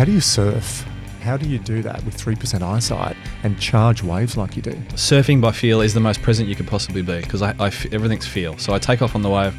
How do you surf? How do you do that with 3% eyesight and charge waves like you do? Surfing by feel is the most present you could possibly be because I, I everything's feel. So I take off on the wave.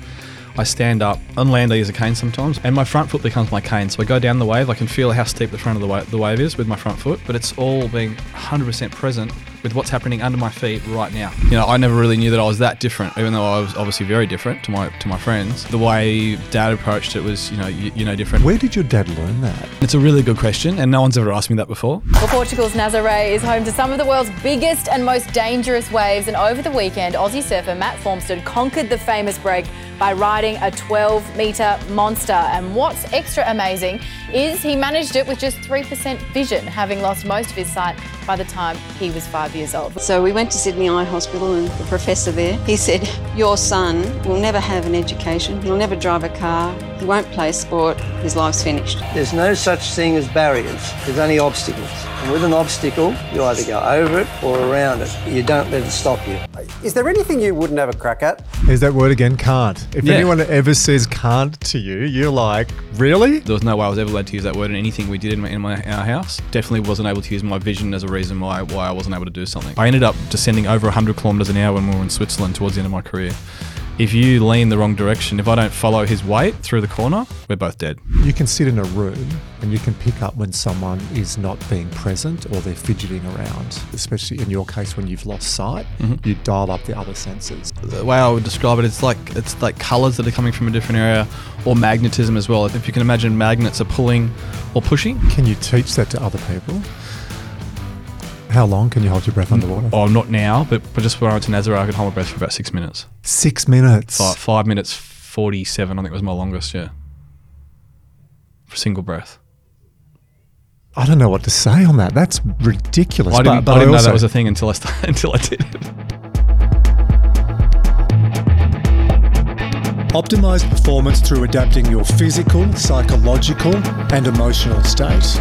I stand up on land. I use a cane sometimes, and my front foot becomes my cane. So I go down the wave. I can feel how steep the front of the wave, the wave is with my front foot, but it's all being 100% present with what's happening under my feet right now. You know, I never really knew that I was that different, even though I was obviously very different to my to my friends. The way Dad approached it was, you know, you, you know, different. Where did your dad learn that? It's a really good question, and no one's ever asked me that before. Well, Portugal's Nazaré is home to some of the world's biggest and most dangerous waves, and over the weekend, Aussie surfer Matt Formston conquered the famous break by riding a 12 metre monster. And what's extra amazing is he managed it with just 3% vision, having lost most of his sight by the time he was five years old. So we went to Sydney Eye Hospital and the professor there, he said, your son will never have an education, he'll never drive a car, he won't play sport, his life's finished. There's no such thing as barriers, there's only obstacles. And with an obstacle, you either go over it or around it. You don't let it stop you. Is there anything you wouldn't have a crack at? Is that word again? Can't. If Yeah. anyone ever says can't to you, you're like, really? There was no way I was ever allowed to use that word in anything we did in my, in my our house. Definitely wasn't able to use my vision as a reason why why I wasn't able to do something. I ended up descending over 100 kilometers an hour when we were in Switzerland towards the end of my career. If you lean the wrong direction, if I don't follow his weight through the corner, we're both dead. You can sit in a room and you can pick up when someone is not being present or they're fidgeting around, especially in your case when you've lost sight. Mm-hmm. You dial up the other senses. The way I would describe it, it's like it's like colors that are coming from a different area, or magnetism as well. If you can imagine, magnets are pulling or pushing. Can you teach that to other people? How long can you hold your breath underwater? Oh, not now, but, but just when I went to Nazaré, I could hold my breath for about six minutes. Six minutes. Five, five minutes, 47, I think was my longest, yeah. For single breath. I don't know what to say on that. That's ridiculous. I didn't, but, but I didn't know also- that was a thing until I, started, until I did it. Optimize performance through adapting your physical, psychological, and emotional state.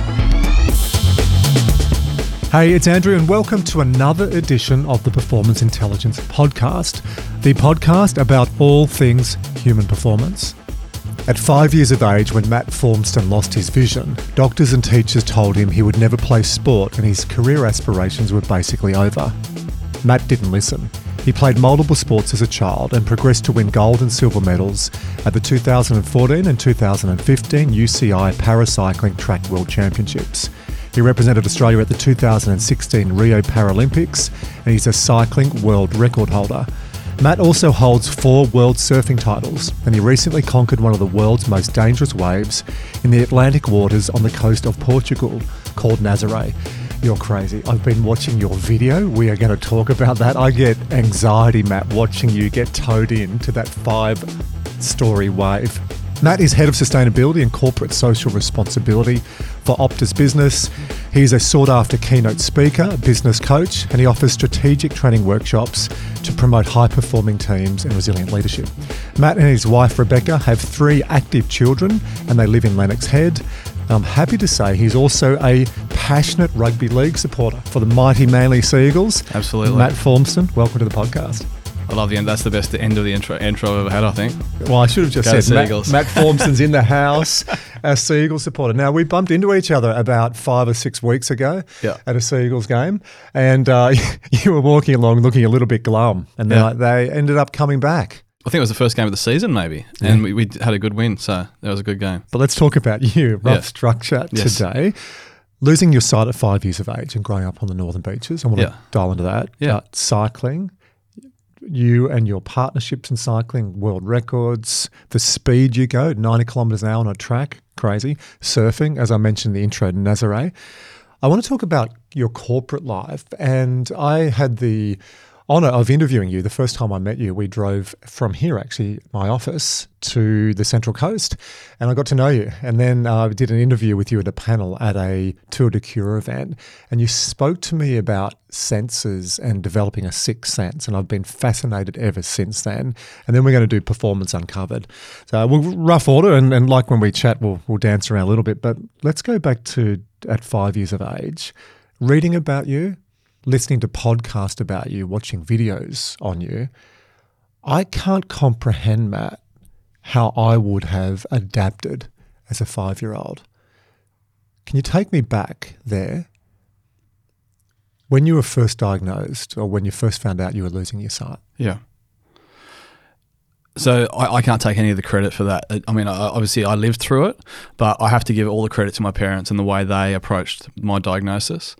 Hey, it's Andrew, and welcome to another edition of the Performance Intelligence Podcast, the podcast about all things human performance. At five years of age, when Matt Formston lost his vision, doctors and teachers told him he would never play sport and his career aspirations were basically over. Matt didn't listen. He played multiple sports as a child and progressed to win gold and silver medals at the 2014 and 2015 UCI Paracycling Track World Championships. He represented Australia at the 2016 Rio Paralympics and he's a cycling world record holder. Matt also holds four world surfing titles, and he recently conquered one of the world's most dangerous waves in the Atlantic waters on the coast of Portugal called Nazaré. You're crazy. I've been watching your video. We are going to talk about that. I get anxiety, Matt, watching you get towed into that five story wave. Matt is head of sustainability and corporate social responsibility for Optus Business. He's a sought after keynote speaker, business coach, and he offers strategic training workshops to promote high performing teams and resilient leadership. Matt and his wife Rebecca have three active children and they live in Lennox Head. I'm happy to say he's also a passionate rugby league supporter for the mighty Manly Sea Eagles. Absolutely. Matt Formston, welcome to the podcast. I love the end. That's the best end of the intro, intro I've ever had, I think. Well, I should have just Go said Matt. Matt Formston's in the house, a Sea Eagles supporter. Now, we bumped into each other about five or six weeks ago Yeah. at a Sea Eagles game, and uh, you were walking along looking a little bit glum, and Yeah. they ended up coming back. I think it was the first game of the season, maybe. And we, we had a good win, so that was a good game. But let's talk about you, rough Yeah. structure Yes. today. Losing your sight at five years of age and growing up on the northern beaches. I want Yeah. to dial into that. Yeah. But cycling, you and your partnerships in cycling, world records, the speed you go, 90 kilometers an hour on a track, crazy. Surfing, as I mentioned in the intro, to Nazaré. I want to talk about your corporate life. And I had the honor of interviewing you the first time I met you. We drove from here, actually, my office, to the Central Coast, and I got to know you. And then uh, I did an interview with you at a panel at a Tour de Cure event. And you spoke to me about senses and developing a sixth sense. And I've been fascinated ever since then. And then we're going to do Performance Uncovered. So we'll rough order. And, and like when we chat, we'll, we'll dance around a little bit. But let's go back to at five years of age, reading about you, listening to podcasts about you, watching videos on you, I can't comprehend, Matt, how I would have adapted as a five year old. Can you take me back there? When you were first diagnosed, or when you first found out you were losing your sight? Yeah. So I, I can't take any of the credit for that. I mean, I, obviously I lived through it, but I have to give all the credit to my parents and the way they approached my diagnosis.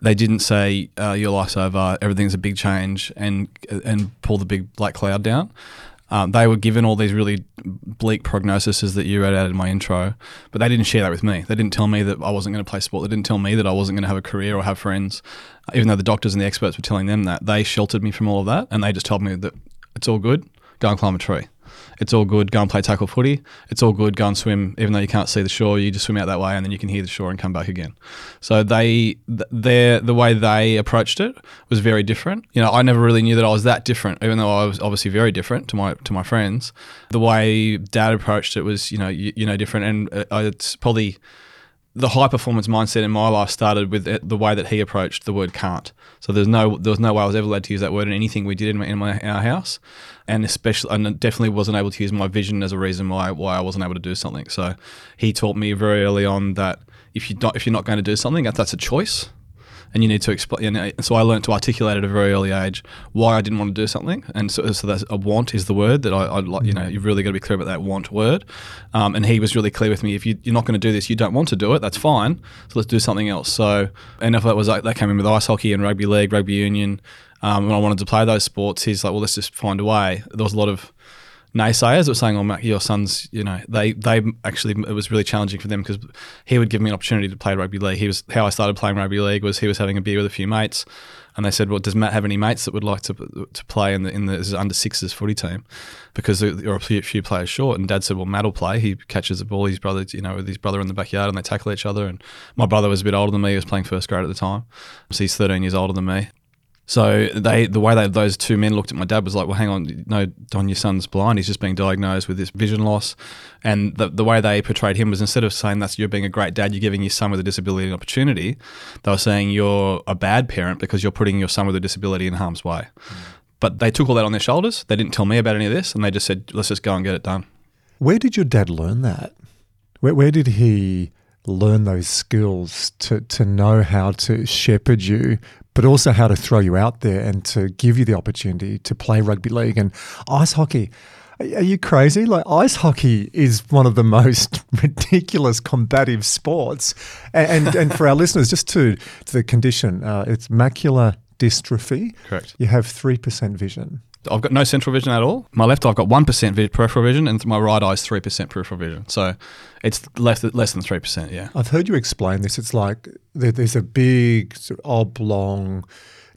They didn't say uh, your life's over, everything's a big change, and and pull the big black cloud down. Um, they were given all these really bleak prognoses that you read out in my intro, but they didn't share that with me. They didn't tell me that I wasn't going to play sport. They didn't tell me that I wasn't going to have a career or have friends, even though the doctors and the experts were telling them that. They sheltered me from all of that, and they just told me that it's all good. Go and climb a tree. It's all good. Go and play tackle footy. It's all good. Go and swim. Even though you can't see the shore, you just swim out that way, and then you can hear the shore and come back again. So they, their, the way they approached it was very different. You know, I never really knew that I was that different, even though I was obviously very different to my to my friends. The way Dad approached it was, you know, you, you know, different, and uh, it's probably the high performance mindset in my life started with the way that he approached the word can't. So there's no there was no way I was ever allowed to use that word in anything we did in my, in my our house, and especially and definitely wasn't able to use my vision as a reason why why I wasn't able to do something. So he taught me very early on that if you don't if you're not going to do something, that's a choice and you need to explain. And so I learned to articulate at a very early age why I didn't want to do something, and so, so that's a want is the word that I, I like. You know, you've really got to be clear about that want word. Um, and he was really clear with me. If you, are not going to do this, you don't want to do it. That's fine. So let's do something else. So and if that was like that came in with ice hockey and rugby league, rugby union. Um, when I wanted to play those sports, he's like, well, let's just find a way. There was a lot of naysayers that were saying, "Oh, Mac, your sons, you know, they they actually it was really challenging for them because he would give me an opportunity to play rugby league. He was how I started playing rugby league was he was having a beer with a few mates, and they said, "Well, does Matt have any mates that would like to to play in the in the under sixes footy team?" Because there are a few players short, and Dad said, "Well, Matt will play. He catches the ball. His brother, you know, with his brother in the backyard, and they tackle each other." And my brother was a bit older than me. He was playing first grade at the time, so he's 13 years older than me. So they, the way that those two men looked at my dad was like, well, hang on, no, Don, your son's blind. He's just being diagnosed with this vision loss. And the, the way they portrayed him was instead of saying that's you're being a great dad, you're giving your son with a disability an opportunity. They were saying you're a bad parent because you're putting your son with a disability in harm's way. Mm. But they took all that on their shoulders. They didn't tell me about any of this, and they just said, let's just go and get it done. Where did your dad learn that? Where, where did he learn those skills to, to know how to shepherd you but also how to throw you out there and to give you the opportunity to play rugby league and ice hockey. Are you crazy? Like ice hockey is one of the most ridiculous combative sports, and and, and for our listeners, just to, to the condition, uh, it's macular dystrophy. Correct. You have three percent vision. I've got no central vision at all. My left eye, I've got one percent peripheral vision, and my right eye is three percent peripheral vision. So it's less less than three percent. Yeah. I've heard you explain this. It's like there's a big sort of oblong,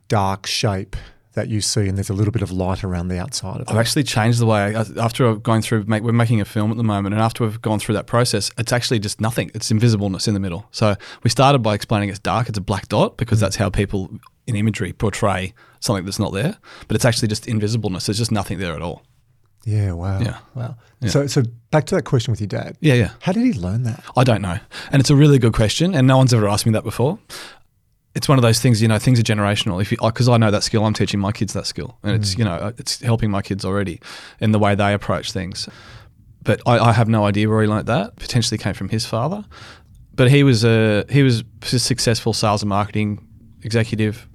dark shape that you see, and there's a little bit of light around the outside of it. I've actually changed the way I, after going through. Make, we're making a film at the moment, and after we've gone through that process, it's actually just nothing. It's invisibleness in the middle. So we started by explaining it's dark. It's a black dot because mm. that's how people in imagery portray something that's not there, but it's actually just invisibleness. There's just nothing there at all. Yeah, wow. Yeah. Wow. Yeah. So so back to that question with your dad. Yeah, yeah. How did he learn that? I don't know. And it's a really good question and no one's ever asked me that before. It's one of those things, you know, things are generational. If because I know that skill, I'm teaching my kids that skill, and mm. it's you know, it's helping my kids already in the way they approach things. But I, I have no idea where he learned that. Potentially came from his father, but he was a he was a successful sales and marketing executive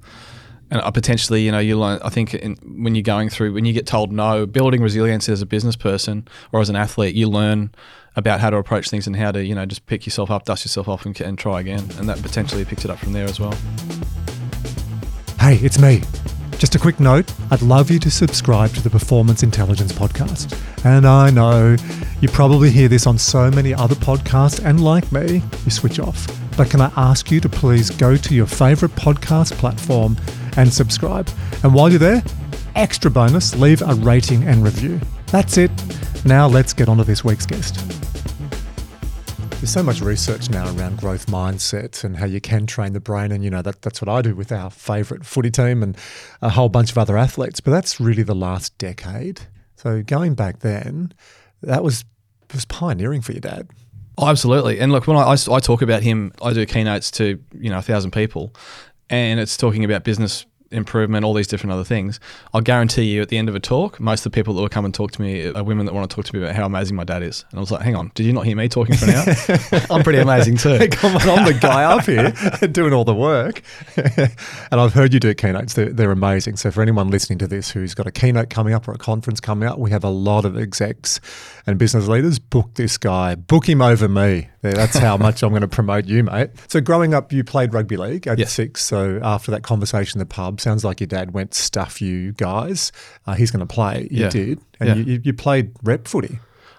and potentially, you know, you learn. I think in, when you're going through, when you get told no, building resilience as a business person or as an athlete, you learn about how to approach things and how to, you know, just pick yourself up, dust yourself off, and, and try again. And that potentially picks it up from there as well. Hey, it's me. Just a quick note I'd love you to subscribe to the Performance Intelligence Podcast. And I know you probably hear this on so many other podcasts, and like me, you switch off. But can I ask you to please go to your favorite podcast platform and subscribe? And while you're there, extra bonus, leave a rating and review. That's it. Now let's get on to this week's guest. There's so much research now around growth mindset and how you can train the brain. And, you know, that, that's what I do with our favourite footy team and a whole bunch of other athletes. But that's really the last decade. So going back then, that was, was pioneering for your dad. Oh, absolutely. And look, when I, I, I, talk about him, I do keynotes to, you know, a thousand people and it's talking about business improvement, all these different other things. I'll guarantee you at the end of a talk, most of the people that will come and talk to me are women that want to talk to me about how amazing my dad is. And I was like, hang on, did you not hear me talking for an hour? I'm pretty amazing too. Come on, I'm the guy up here doing all the work. and I've heard you do keynotes. They're, they're amazing. So for anyone listening to this who's got a keynote coming up or a conference coming up, we have a lot of execs and business leaders. Book this guy. Book him over me. That's how much I'm going to promote you, mate. So growing up, you played rugby league at Yes. six. So after that conversation in the pub, sounds like your dad went stuff you guys. Uh, he's going to play. You Yeah. did, and Yeah. you, you, you played rep footy.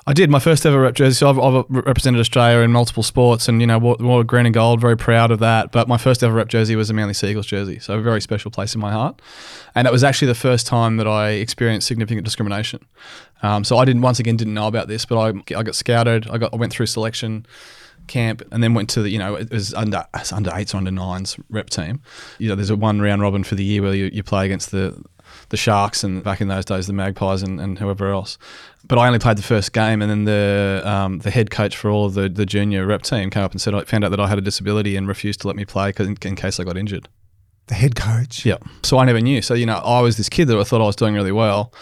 I did my first ever rep jersey. So I've, I've represented Australia in multiple sports, and you know, wore, wore green and gold. Very proud of that. But my first ever rep jersey was a Manly Sea Eagles jersey, so a very special place in my heart. And it was actually the first time that I experienced significant discrimination. Um, so I didn't once again didn't know about this, but I, I got scouted. I got I went through selection camp and then went to the you know it was under it's under eights or under nines rep team. You know, there's a one round robin for the year where you, you play against the the Sharks and back in those days the Magpies and, and whoever else. But I only played the first game, and then the um, the head coach for all the, the junior rep team came up and said I found out that I had a disability and refused to let me play in, in case I got injured. The head coach. Yeah. So I never knew. So you know, I was this kid that I thought I was doing really well,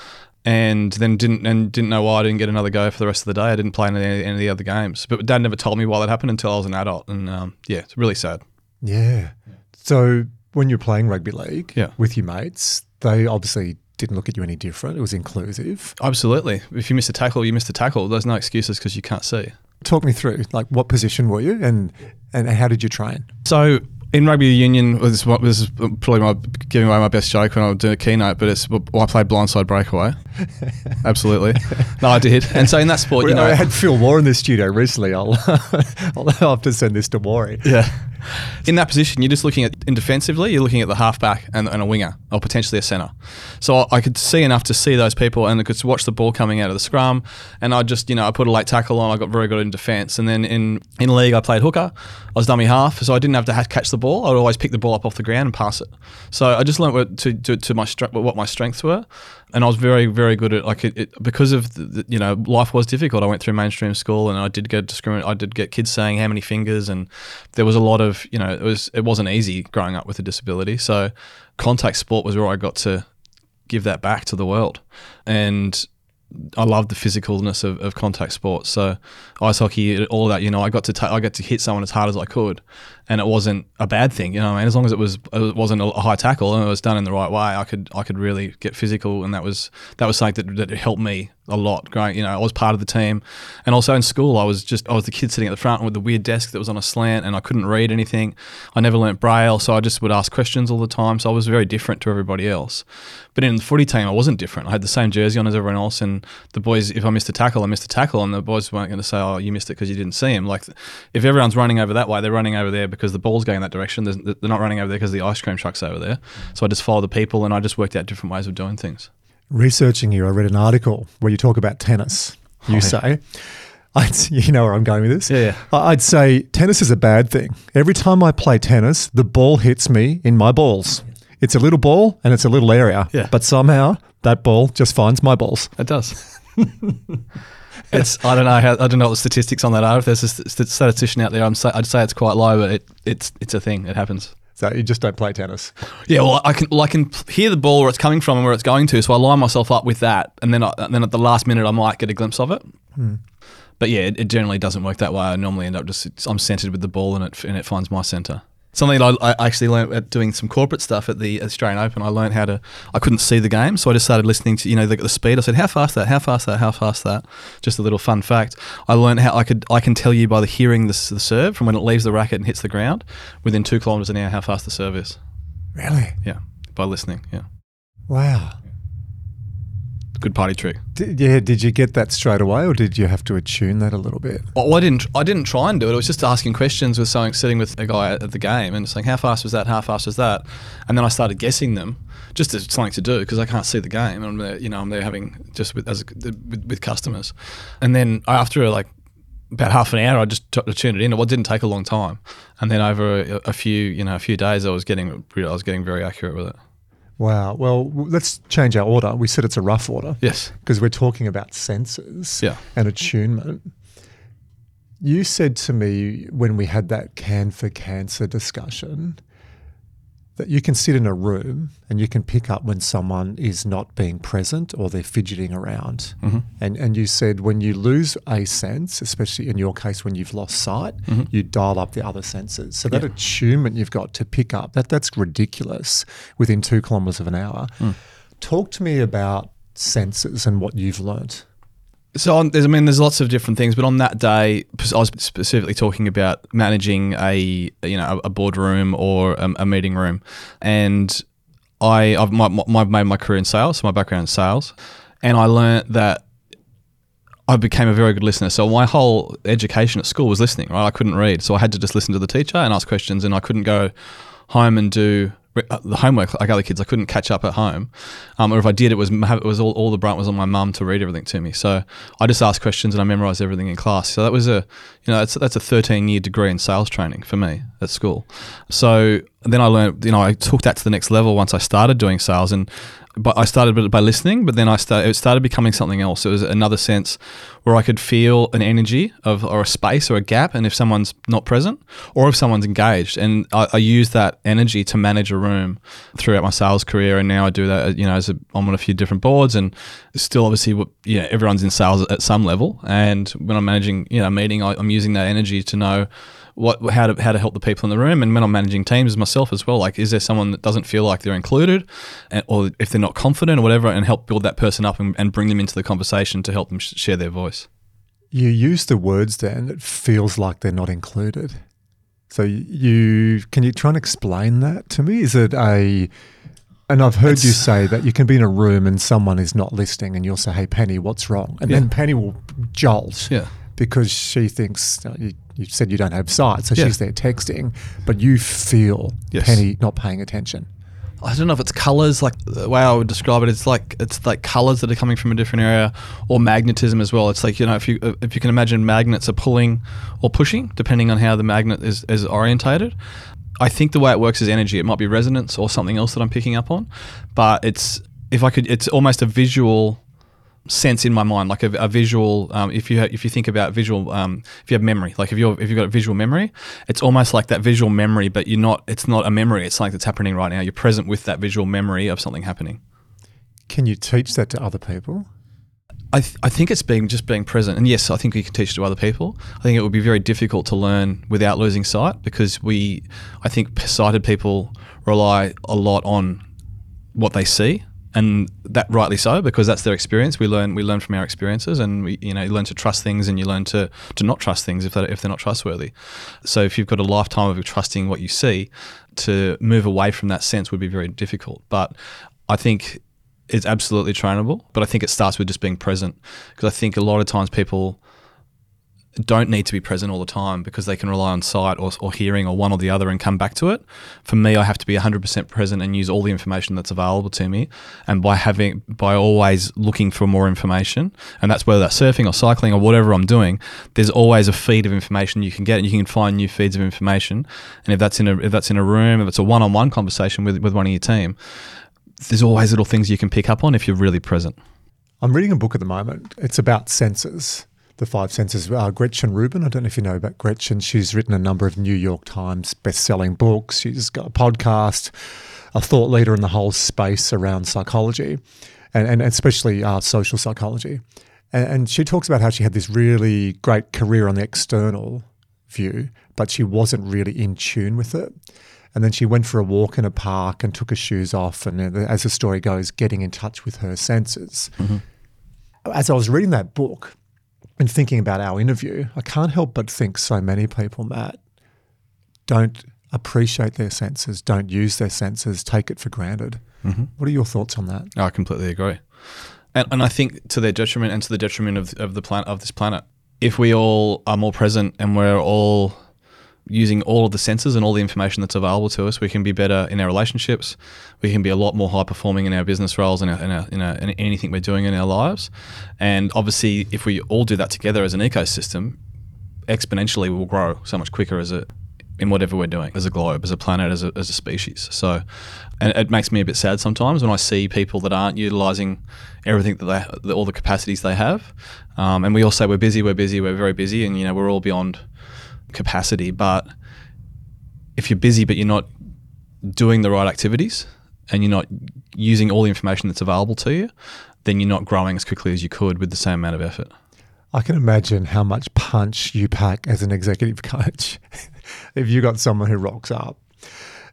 and then didn't and didn't know why I didn't get another go for the rest of the day. I didn't play in any, any of the other games. But Dad never told me why that happened until I was an adult, and um, yeah, it's really sad. Yeah. So when you're playing rugby league Yeah. with your mates, they obviously didn't look at you any different. It was inclusive. Absolutely. If you miss a tackle, you missed a tackle. There's no excuses because you can't see. Talk me through, like, what position were you, and and how did you train? So in rugby union, this, is what- this is probably my giving away my best joke when I do a keynote, but it's I played blindside breakaway. Absolutely, no, I did. And so in that sport, you know, I had Phil Moore in the studio recently. I'll I'll have to send this to Maury. Yeah. In that position, you're just looking at, in defensively, you're looking at the halfback and, and a winger, or potentially a centre. So I, could see enough to see those people and I could watch the ball coming out of the scrum. And I just, you know, I put a late tackle on, I got very good in defence. And then in, in league, I played hooker. I was dummy half, so I didn't have to ha- catch the ball. I'd always pick the ball up off the ground and pass it. So I just learnt what, to, to, to my what my strengths were. And I was very, very good at like it, it because of the, the, you know life was difficult. I went through mainstream school and I did get discriminate. I did get kids saying how many fingers, and there was a lot of you know it was it wasn't easy growing up with a disability. So contact sport was where I got to give that back to the world, and I love the physicalness of, of contact sports. So ice hockey, all that, you know, I got to I got to hit someone as hard as I could, and it wasn't a bad thing. You know, I mean, as long as it was it wasn't a high tackle and it was done in the right way, I could I could really get physical, and that was that was something that, that helped me a lot. Growing, you know, I was part of the team, and also in school, I was just I was the kid sitting at the front with the weird desk that was on a slant, and I couldn't read anything. I never learnt braille, so I just would ask questions all the time. So I was very different to everybody else. But in the footy team, I wasn't different. I had the same jersey on as everyone else, and the boys, if I missed a tackle, I missed a tackle, and the boys weren't going to say, "Oh, you missed it because you didn't see him." Like, if everyone's running over that way, they're running over there because the ball's going that direction. There's- They're not running over there because the ice cream truck's over there. So I just followed the people, and I just worked out different ways of doing things. Researching you, I read an article where you talk about tennis. You Oh, yeah. say, I'd, you know where I'm going with this? Yeah, yeah. I'd say tennis is a bad thing. Every time I play tennis, the ball hits me in my balls. It's a little ball and it's a little area. Yeah. But somehow that ball just finds my balls. It does. it's I don't know how I don't know what the statistics on that are. If there's a st- statistician out there, I'm say, I'd say it's quite low, but it, it's it's a thing. It happens. So you just don't play tennis. Yeah, well, I can well, I can hear the ball where it's coming from and where it's going to, so I line myself up with that, and then I, and then at the last minute I might get a glimpse of it. Hmm. But yeah, it, it generally doesn't work that way. I normally end up just I'm centered with the ball, and it and it finds my center. Something that I, I actually learned at doing some corporate stuff at the Australian Open. I learned how to. I couldn't see the game, so I just started listening to you know the, the speed. I said, "How fast that? How fast that? How fast that?" Just a little fun fact. I learned how I could. I can tell you by the hearing the, the serve from when it leaves the racket and hits the ground within two kilometers an hour how fast the serve is. Really? Yeah, by listening. Yeah, Wow. Good party trick. Did, yeah, did you get that straight away or did you have to attune that a little bit? Well, I didn't. I didn't try and do it. It was just asking questions with someone sitting with a guy at the game and saying, "How fast was that? How fast was that?" And then I started guessing them, just as something to do because I can't see the game. And I'm there, you know, I'm there having just with as a, with, with customers, and then after like about half an hour, I just t- tuned it in. It didn't take a long time, and then over a, a few, you know, a few days, I was getting, I was getting very accurate with it. Wow. Well, let's change our order. We said it's a rough order. Yes. Because we're talking about senses Yeah. and attunement. You said to me when we had that can for cancer discussion, that you can sit in a room and you can pick up when someone is not being present or they're fidgeting around. Mm-hmm. And and you said when you lose a sense, especially in your case when you've lost sight, you dial up the other senses. So that Mm-hmm. Yeah. attunement you've got to pick up that that's ridiculous within two kilometers of an hour. Mm. Talk to me about senses and what you've learnt. So on, there's, I mean, there's lots of different things, but on that day, I was specifically talking about managing a you know a boardroom or a, a meeting room, and I I've my, my, made my career in sales, so my background in sales, and I learned that I became a very good listener. So my whole education at school was listening. Right, I couldn't read, so I had to just listen to the teacher and ask questions, and I couldn't go home and do the homework like other kids. I couldn't catch up at home, um, or if I did, it was it was all, all the brunt was on my mum to read everything to me. So I just asked questions and I memorized everything in class. So that was a you know that's that's a 13 year degree in sales training for me at school. So then I learned you know I took that to the next level once I started doing sales and. But I started by listening, but then I started, it started becoming something else. It was another sense where I could feel an energy of or a space or a gap, and if someone's not present or if someone's engaged, and I, I use that energy to manage a room throughout my sales career, and now I do that. Uh, you know, as a, I'm on a few different boards, and still obviously, you know, everyone's in sales at some level, and when I'm managing, you know, a meeting, I, I'm using that energy to know what how to how to help the people in the room and when I'm managing teams myself as well like is there someone that doesn't feel like they're included and, or if they're not confident or whatever and help build that person up and, and bring them into the conversation to help them sh- share their voice You use the words then, it feels like they're not included. So you can you try and explain that to me? Is it a and I've heard you say that you can be in a room and someone is not listening and you'll say, Hey Penny, what's wrong? And Yeah. then Penny will jolt Yeah. Because she thinks uh, you, you said you don't have sight, so Yeah. she's there texting, but you feel Yes. Penny not paying attention. I don't know if it's colors, like the way I would describe it. It's like it's like colors that are coming from a different area, or magnetism as well. It's like you know if you if you can imagine magnets are pulling or pushing depending on how the magnet is is orientated. I think the way it works is energy. It might be resonance or something else that I'm picking up on, but it's if I could, it's almost a visual sense in my mind, like a, a visual. Um, if you ha- if you think about visual, um, if you have memory, like if you if you've got a visual memory, it's almost like that visual memory, but you're not. It's not a memory. It's something that's happening right now. You're present with that visual memory of something happening. Can you teach that to other people? I, th- I think it's being just being present, and yes, I think we can teach it to other people. I think it would be very difficult to learn without losing sight because we, I think, sighted people rely a lot on what they see, and that rightly so because that's their experience. We learn we learn from our experiences, and we you know you learn to trust things, and you learn to to not trust things if they if they're not trustworthy. So if you've got a lifetime of trusting what you see, to move away from that sense would be very difficult. But I think it's absolutely trainable, but I think it starts with just being present because I think a lot of times people don't need to be present all the time because they can rely on sight or, or hearing or one or the other and come back to it. For me, I have to be 100% present and use all the information that's available to me. And by having, by always looking for more information, and that's whether that's surfing or cycling or whatever I'm doing, there's always a feed of information you can get and you can find new feeds of information. And if that's in a, if that's in a room, if it's a one-on-one conversation with, with one of your team, there's always little things you can pick up on if you're really present. I'm reading a book at the moment. It's about senses, the five senses. Uh, Gretchen Rubin, I don't know if you know about Gretchen. She's written a number of New York Times best-selling books. She's got a podcast, a thought leader in the whole space around psychology, and, and especially uh, social psychology. And, and she talks about how she had this really great career on the external view, but she wasn't really in tune with it. And then she went for a walk in a park and took her shoes off. And as the story goes, getting in touch with her senses. As I was reading that book and thinking about our interview, I can't help but think so many people, Matt, don't appreciate their senses, don't use their senses, take it for granted. Mm-hmm. What are your thoughts on that? I completely agree, and and I think to their detriment and to the detriment of of the planet of this planet. If we all are more present and we're all using all of the senses and all the information that's available to us, we can be better in our relationships. We can be a lot more high performing in our business roles and in, our, in, our, in, our, in anything we're doing in our lives. And obviously, if we all do that together as an ecosystem, exponentially we'll grow so much quicker as a in whatever we're doing as a globe, as a planet, as a, as a species. So, and it makes me a bit sad sometimes when I see people that aren't utilizing everything that they, all the capacities they have. Um, and we all say we're busy, we're busy, we're very busy, and you know we're all beyond capacity. But if you're busy but you're not doing the right activities and you're not using all the information that's available to you, then you're not growing as quickly as you could with the same amount of effort. I can imagine how much punch you pack as an executive coach. if you got someone who rocks up,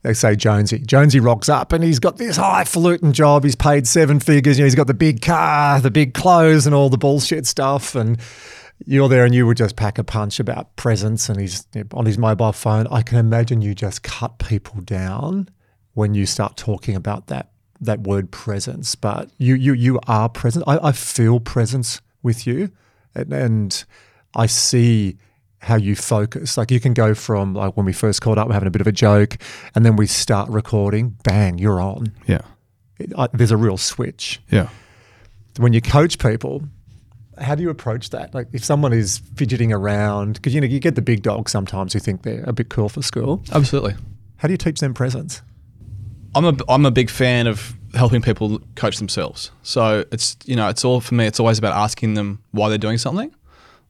they say Jonesy. Jonesy rocks up and he's got this highfalutin job. He's paid seven figures. You know, he's got the big car, the big clothes, and all the bullshit stuff. And you're there and you would just pack a punch about presence and he's on his mobile phone. I can imagine you just cut people down when you start talking about that that word presence. But you you you are present. I, I feel presence with you, and, and I see how you focus. Like you can go from like when we first called up, we're having a bit of a joke, and then we start recording. Bang, you're on. Yeah. It, I, there's a real switch. Yeah. When you coach people, how do you approach that? Like if someone is fidgeting around, because you know you get the big dogs sometimes who think they're a bit cool for school. Absolutely. How do you teach them presence? I'm a I'm a big fan of helping people coach themselves. So it's you know it's all for me. It's always about asking them why they're doing something,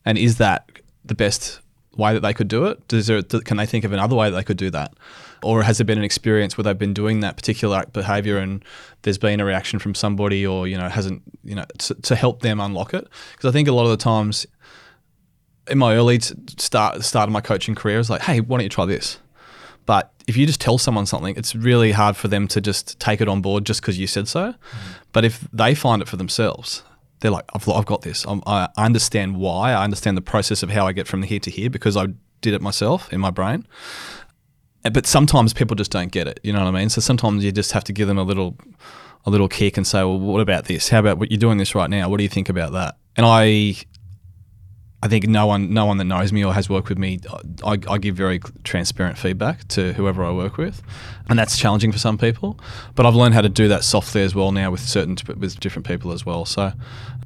and is that the best way that they could do it? Does there, can they think of another way that they could do that? Or has there been an experience where they've been doing that particular behavior and there's been a reaction from somebody or, you know, hasn't, you know, to, to help them unlock it? Because I think a lot of the times in my early start, start of my coaching career, it's like, hey, why don't you try this? But if you just tell someone something, it's really hard for them to just take it on board just because you said so. Mm. But if they find it for themselves, they're like, I've, I've got this. I'm, i understand why. I understand the process of how I get from here to here because I did it myself in my brain. But sometimes people just don't get it. You know what I mean? So sometimes you just have to give them a little, a little kick and say, well, what about this? How about what you're doing this right now? What do you think about that? And I, I think no one, no one that knows me or has worked with me, I, I, give very transparent feedback to whoever I work with, and that's challenging for some people. But I've learned how to do that softly as well now with certain with different people as well. So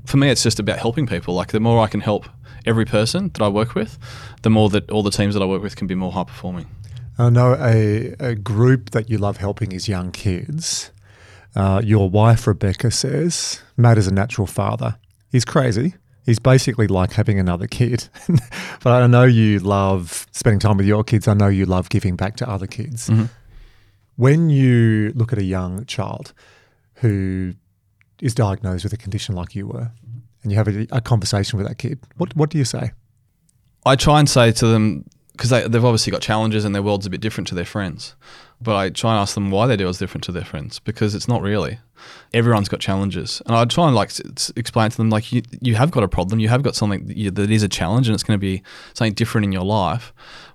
for me, it's just about helping people. Like the more I can help every person that I work with, the more that all the teams that I work with can be more high performing. I know a, a group that you love helping is young kids. Uh, your wife Rebecca says Matt is a natural father. He's crazy He's basically like having another kid. but I know you love spending time with your kids. I know you love giving back to other kids. Mm-hmm. When you look at a young child who is diagnosed with a condition like you were, and you have a, a conversation with that kid, what what do you say? I try and say to them because they, they've obviously got challenges and their world's a bit different to their friends. But I try and ask them why they deal is different to their friends because it's not really. Everyone's got challenges, and I try and like explain to them like you you have got a problem, you have got something that is a challenge, and it's going to be something different in your life,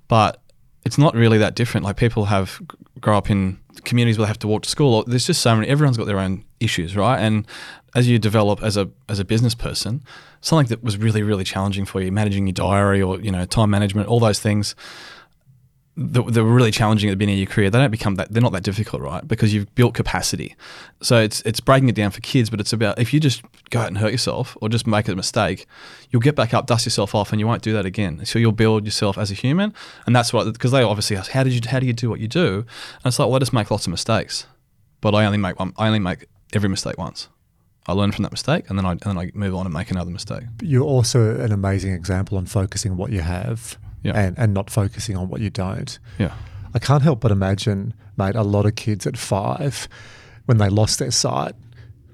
but it's not really that different. Like people have grow up in communities where they have to walk to school. There's just so many. Everyone's got their own issues, right? And as you develop as a as a business person, something that was really really challenging for you, managing your diary or you know time management, all those things that, that were really challenging at the beginning of your career, they don't become that. They're not that difficult, right? Because you've built capacity. So it's it's breaking it down for kids, but it's about if you just go out and hurt yourself or just make a mistake, you'll get back up, dust yourself off, and you won't do that again. So you'll build yourself as a human, and that's what because they obviously ask, how did you how do you do what you do? And it's like, well, I just make lots of mistakes, but I only make one. I only make every mistake once. I learn from that mistake, and then I and then I move on and make another mistake. You're also an amazing example on focusing what you have yeah. and, and not focusing on what you don't. Yeah. I can't help but imagine, mate, a lot of kids at five, when they lost their sight,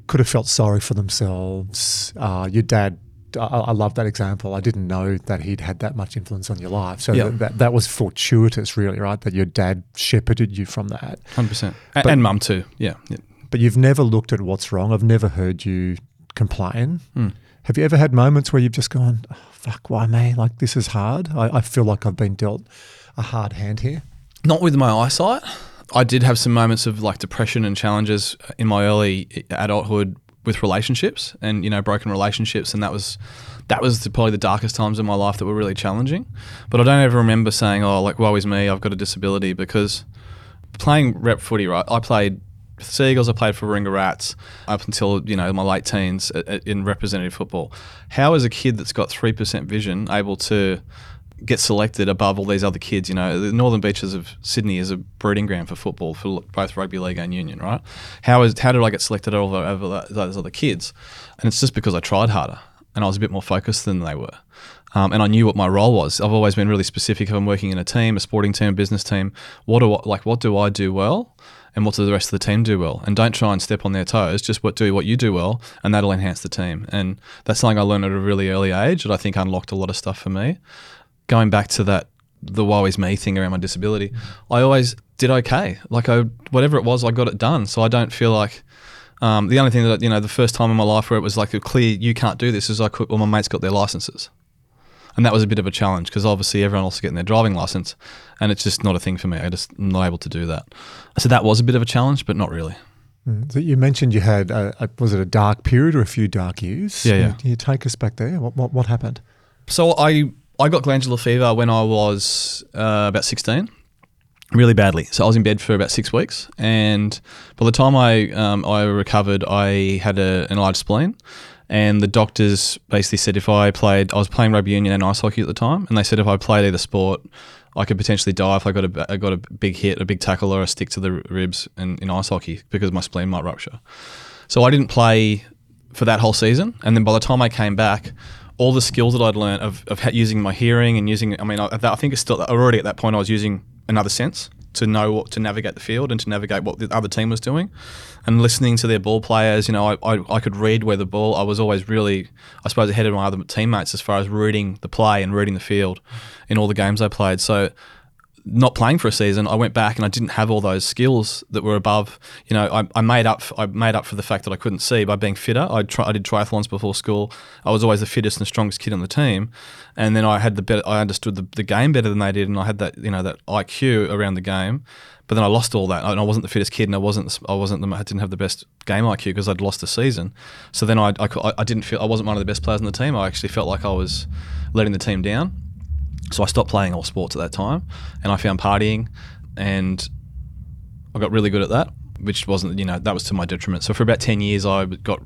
could have felt sorry for themselves. Uh, your dad, I, I, love that example. I didn't know that he'd had that much influence on your life. So yeah. that, that was fortuitous, really, right? That your dad shepherded you from that. 100%. But, and mum too, yeah. yeah. But you've never looked at what's wrong. I've never heard you complain. Mm. Have you ever had moments where you've just gone, oh, fuck, why me? Like, this is hard. I, I feel like I've been dealt a hard hand here. Not with my eyesight. I did have some moments of like depression and challenges in my early adulthood with relationships and you know broken relationships and that was that was the, probably the darkest times in my life that were really challenging but I don't ever remember saying oh like woe is me I've got a disability because playing rep footy right I played Sea Eagles, I played for Warringah Rats up until you know my late teens in representative football. How is a kid that's got three percent vision able to get selected above all these other kids? You know, the Northern Beaches of Sydney is a breeding ground for football for both rugby league and union, right? How is how did I get selected over over those other kids? And it's just because I tried harder and I was a bit more focused than they were. Um, and I knew what my role was. I've always been really specific. If I'm working in a team, a sporting team, a business team, what do I, like what do I do well, and what do the rest of the team do well? And don't try and step on their toes. Just what do what you do well, and that'll enhance the team. And that's something I learned at a really early age that I think unlocked a lot of stuff for me. Going back to that the woe is me thing around my disability, I always did okay. Like I whatever it was, I got it done. So I don't feel like um, the only thing that you know, the first time in my life where it was like a clear, you can't do this, is I could. Well, my mates got their licenses, and that was a bit of a challenge because obviously everyone else is getting their driving license, and it's just not a thing for me. I just am not able to do that. So that was a bit of a challenge, but not really. Mm. So you mentioned you had a, a, was it a dark period or a few dark years? Yeah, yeah. Can you take us back there? What what, what happened? So I I got glandular fever when I was uh, about sixteen really badly. So I was in bed for about six weeks, and by the time I um, I recovered, I had a, an enlarged spleen. And the doctors basically said if I played, I was playing rugby union and ice hockey at the time, and they said if I played either sport, I could potentially die if I got a I got a big hit, a big tackle, or a stick to the ribs in, in ice hockey because my spleen might rupture. So I didn't play for that whole season, and then by the time I came back, all the skills that I'd learned of, of using my hearing and using, I mean, I, I think it's still already at that point I was using another sense to know what to navigate the field and to navigate what the other team was doing, and listening to their ball players. You know, I, I, I, could read where the ball. I was always really, I suppose, ahead of my other teammates as far as reading the play and reading the field in all the games I played. So not playing for a season, I went back and I didn't have all those skills that were above. You know, I, I made up. I made up for the fact that I couldn't see by being fitter. I try, I did triathlons before school. I was always the fittest and strongest kid on the team, and then I had the better. I understood the, the game better than they did, and I had that you know that IQ around the game. But then I lost all that, and I wasn't the fittest kid, and I wasn't I wasn't the, I didn't have the best game IQ because I'd lost the season. So then I, I I didn't feel I wasn't one of the best players on the team. I actually felt like I was letting the team down. So I stopped playing all sports at that time, and I found partying, and I got really good at that, which wasn't you know that was to my detriment. So for about ten years, I got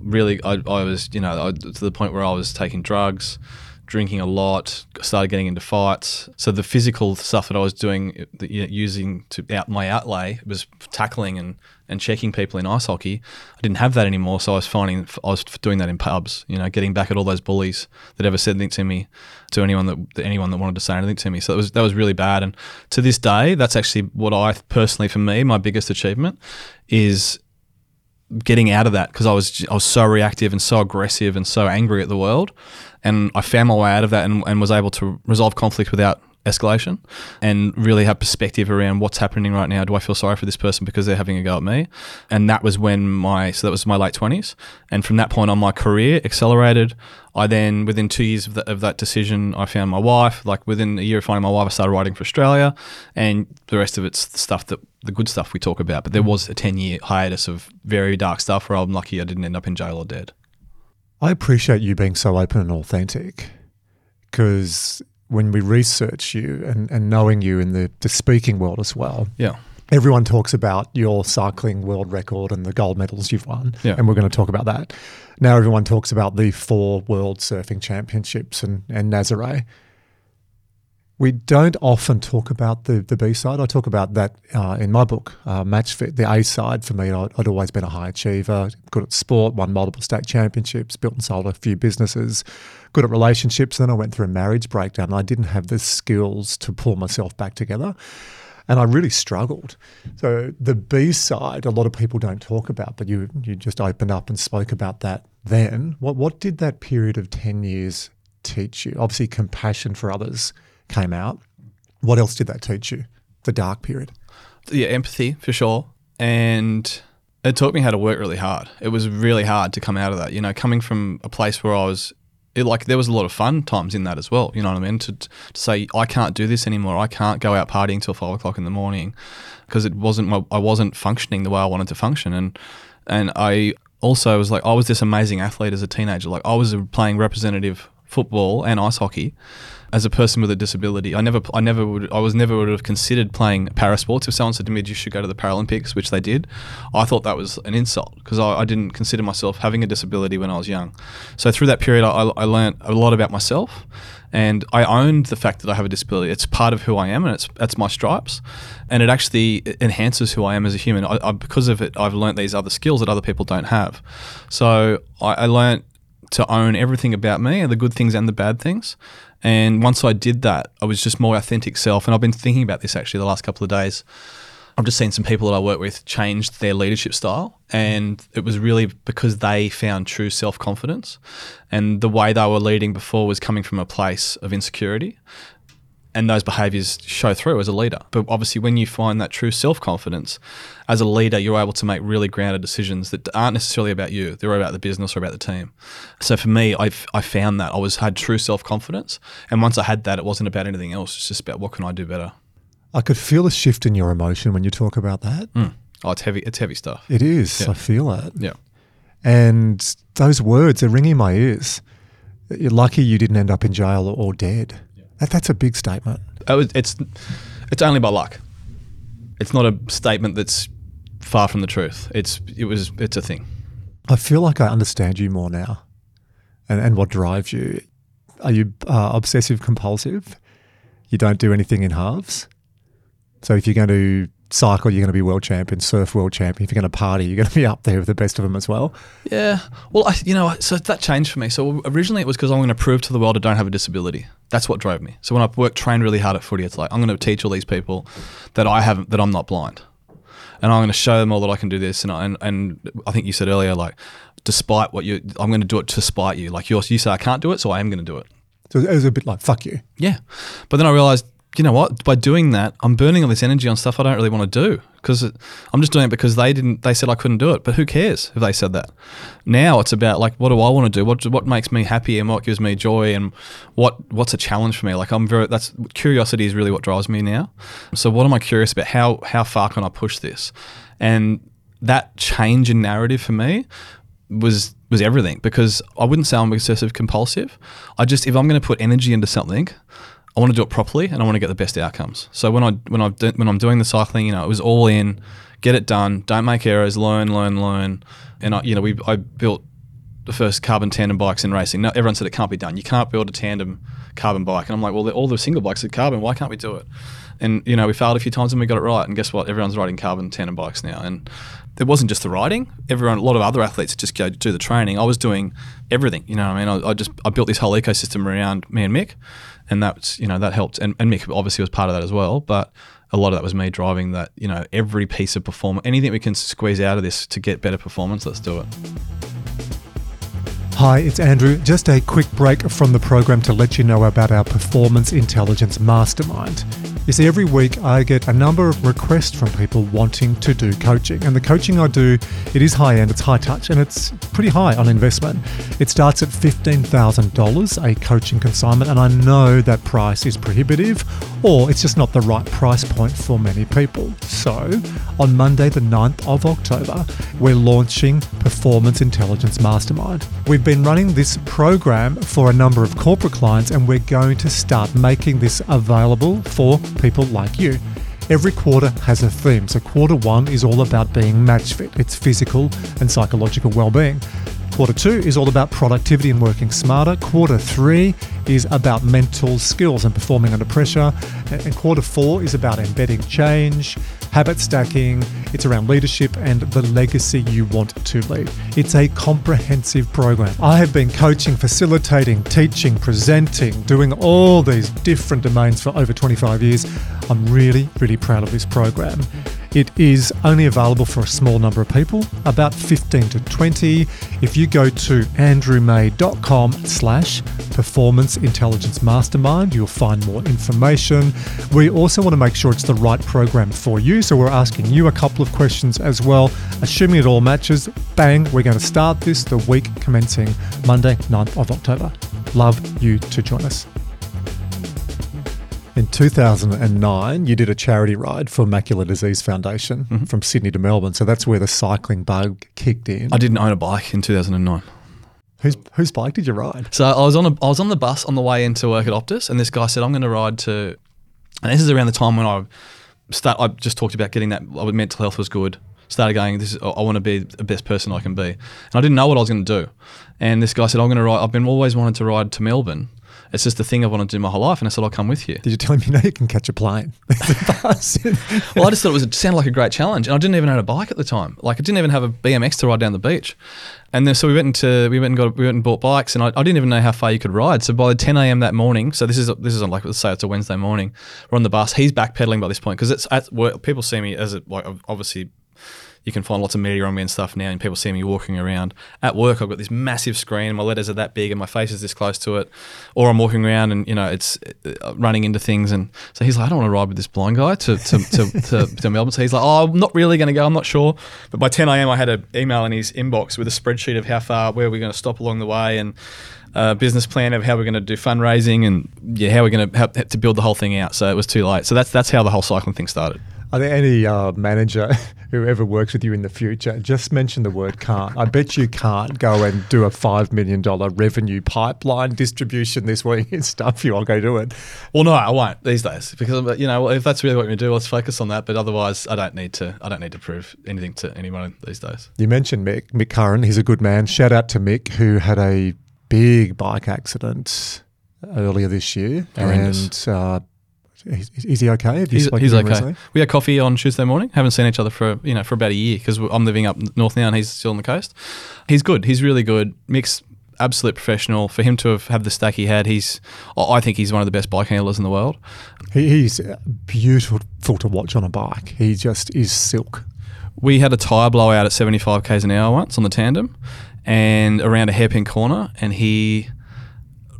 really I, I was you know I, to the point where I was taking drugs, drinking a lot, started getting into fights. So the physical stuff that I was doing, using to out my outlay was tackling and and checking people in ice hockey. I didn't have that anymore, so I was finding I was doing that in pubs. You know, getting back at all those bullies that ever said anything to me, to anyone that anyone that wanted to say anything to me. So that was that was really bad. And to this day, that's actually what I personally, for me, my biggest achievement is getting out of that because I was I was so reactive and so aggressive and so angry at the world, and I found my way out of that and, and was able to resolve conflict without escalation and really have perspective around what's happening right now. Do I feel sorry for this person because they're having a go at me? And that was when my, so that was my late 20s. And from that point on, my career accelerated. I then, within two years of, the, of that decision, I found my wife. Like within a year of finding my wife, I started writing for Australia. And the rest of it's the stuff that, the good stuff we talk about. But there was a 10 year hiatus of very dark stuff where I'm lucky I didn't end up in jail or dead. I appreciate you being so open and authentic because when we research you and, and knowing you in the, the speaking world as well. Yeah. Everyone talks about your cycling world record and the gold medals you've won. Yeah. And we're going to talk about that. Now everyone talks about the four world surfing championships and, and Nazare. We don't often talk about the, the B side. I talk about that uh, in my book, uh, Match Fit. The A side for me, I'd, I'd, always been a high achiever, good at sport, won multiple state championships, built and sold a few businesses, good at relationships. Then I went through a marriage breakdown and I didn't have the skills to pull myself back together. And I really struggled. So the B side, a lot of people don't talk about, but you you just opened up and spoke about that then. What what did that period of 10 years teach you? Obviously compassion for others came out. What else did that teach you? The dark period. Yeah, empathy for sure. And it taught me how to work really hard. It was really hard to come out of that. You know, coming from a place where I was, it, like, there was a lot of fun times in that as well. You know what I mean? To, to say, I can't do this anymore. I can't go out partying till five o'clock in the morning because it wasn't, I wasn't functioning the way I wanted to function. And, and I also was like, I was this amazing athlete as a teenager. Like, I was playing representative football and ice hockey as a person with a disability. I never, I never would, I was never would have considered playing para sports. If someone said to me, "You should go to the Paralympics," which they did, I thought that was an insult because I, I, didn't consider myself having a disability when I was young. So through that period, I, I learned a lot about myself, and I owned the fact that I have a disability. It's part of who I am, and it's that's my stripes, and it actually enhances who I am as a human. I, I, because of it, I've learned these other skills that other people don't have. So I, I learned to own everything about me the good things and the bad things. And once I did that, I was just more authentic self. And I've been thinking about this actually the last couple of days. I've just seen some people that I work with changed their leadership style. And it was really because they found true self confidence. And the way they were leading before was coming from a place of insecurity. And those behaviors show through as a leader. But obviously, when you find that true self confidence, as a leader, you're able to make really grounded decisions that aren't necessarily about you. They're about the business or about the team. So for me, I I found that I was had true self confidence, and once I had that, it wasn't about anything else. It's just about what can I do better. I could feel a shift in your emotion when you talk about that. Mm. Oh, it's heavy. It's heavy stuff. It is. Yeah. I feel it. Yeah. And those words are ringing my ears. You're lucky you didn't end up in jail or dead. That, that's a big statement. It was, it's it's only by luck. It's not a statement that's far from the truth. It's it was it's a thing. I feel like I understand you more now and, and what drives you. Are you uh, obsessive compulsive? You don't do anything in halves? So if you're going to cycle, you're going to be world champion, surf world champion. If you're going to party, you're going to be up there with the best of them as well. Yeah. Well, I, you know, so that changed for me. So originally it was because I'm going to prove to the world I don't have a disability. That's what drove me. So when I worked, trained really hard at footy, it's like I'm going to teach all these people that I haven't, that I'm not blind, and I'm going to show them all that I can do this. And I, and, and I think you said earlier, like, despite what you, I'm going to do it to spite you. Like you you say I can't do it, so I am going to do it. So it was a bit like, fuck you. Yeah. But then I realized, you know what? By doing that, I'm burning all this energy on stuff I don't really want to do because I'm just doing it because they didn't. They said I couldn't do it. But who cares if they said that? Now it's about like, what do I want to do? What what makes me happy and what gives me joy and what what's a challenge for me? Like I'm very. That's curiosity is really what drives me now. So what am I curious about? How how far can I push this? And that change in narrative for me was was everything because I wouldn't say I'm obsessive compulsive. I just if I'm going to put energy into something, I want to do it properly and I want to get the best outcomes. So when I when I when I'm doing the cycling, you know, it was all in, get it done, don't make errors, learn, learn, learn. And I, you know, we I built the first carbon tandem bikes in racing. No, everyone said it can't be done. You can't build a tandem carbon bike. And I'm like, well, all the single bikes are carbon. Why can't we do it? And you know, we failed a few times and we got it right. And guess what? Everyone's riding carbon tandem bikes now. And it wasn't just the riding. Everyone, a lot of other athletes just go do the training. I was doing everything. You know, I mean, I, I just I built this whole ecosystem around me and Mick, and that's you know that helped. And, and Mick obviously was part of that as well, but. A lot of that was me driving that, you know, every piece of performance, anything we can squeeze out of this to get better performance, let's do it. Hi, it's Andrew. Just a quick break from the program to let you know about our Performance Intelligence Mastermind. You see, every week I get a number of requests from people wanting to do coaching. And the coaching I do, it is high end, it's high touch, and it's pretty high on investment. It starts at $15,000, a coaching consignment, and I know that price is prohibitive or it's just not the right price point for many people. So, on Monday, the 9th of October, we're launching Performance Intelligence Mastermind. We've been running this program for a number of corporate clients, and we're going to start making this available for people like you. Every quarter has a theme. So, quarter one is all about being match fit, it's physical and psychological well being. Quarter two is all about productivity and working smarter. Quarter three is about mental skills and performing under pressure. And quarter four is about embedding change, habit stacking. It's around leadership and the legacy you want to leave. It's a comprehensive program. I have been coaching, facilitating, teaching, presenting, doing all these different domains for over 25 years. I'm really, really proud of this program. It is only available for a small number of people, about 15 to 20. If you go to andrewmay.com slash performance intelligence mastermind, you'll find more information. We also want to make sure it's the right program for you. So we're asking you a couple of questions as well. Assuming it all matches, bang, we're going to start this the week commencing Monday, 9th of October. Love you to join us. In 2009, you did a charity ride for Macular Disease Foundation mm-hmm. from Sydney to Melbourne. So that's where the cycling bug kicked in. I didn't own a bike in 2009. Whose, whose bike did you ride? So I was on a I was on the bus on the way into work at Optus, and this guy said, "I'm going to ride to." And this is around the time when I start. I just talked about getting that. Mental health was good. Started going. This is. I want to be the best person I can be, and I didn't know what I was going to do. And this guy said, "I'm going to ride." I've been always wanted to ride to Melbourne, It's just the thing I've wanted to do my whole life. And I said, I'll come with you. Did you tell him you know you can catch a plane? well, I just thought it was it sounded like a great challenge, and I didn't even own a bike at the time. Like I didn't even have a BMX to ride down the beach. And then so we went into we went and got we went and bought bikes, and I, I didn't even know how far you could ride. So by 10 a.m. that morning, so this is this is on like let's say it's a Wednesday morning, we're on the bus. He's backpedaling by this point because it's at work. People see me as a, like obviously you can find lots of media on me and stuff now, and people see me walking around. At work, I've got this massive screen, and my letters are that big, and my face is this close to it. Or I'm walking around, and you know, it's uh, running into things, and so he's like, I don't want to ride with this blind guy to to, to, to, to Melbourne. So he's like, Oh, I'm not really going to go. I'm not sure. But by 10 a.m., I had an email in his inbox with a spreadsheet of how far, where we're going to stop along the way, and a business plan of how we're going to do fundraising and yeah, how we're going to help to build the whole thing out. So it was too late. So that's that's how the whole cycling thing started. Are there any uh, manager who ever works with you in the future? Just mention the word can't. I bet you can't go and do a $5 million revenue pipeline distribution this week and stuff you. I'll go do it. Well, no, I won't these days because, you know, if that's really what we do, let's focus on that. But otherwise, I don't need to, I don't need to prove anything to anyone these days. You mentioned Mick, Mick Curran. He's a good man. Shout out to Mick, who had a big bike accident earlier this year. Horrendous. And, uh, is, is he okay? Have you He's, he's okay. recently? We had coffee on Tuesday morning. Haven't seen each other for you know for about a year because I'm living up north now and he's still on the coast. He's good. He's really good. Mick's absolute professional. For him to have had the stack he had, he's I think he's one of the best bike handlers in the world. He, he's beautiful to watch on a bike. He just is silk. We had a tyre blowout at 75 k's an hour once on the tandem, and around a hairpin corner, and he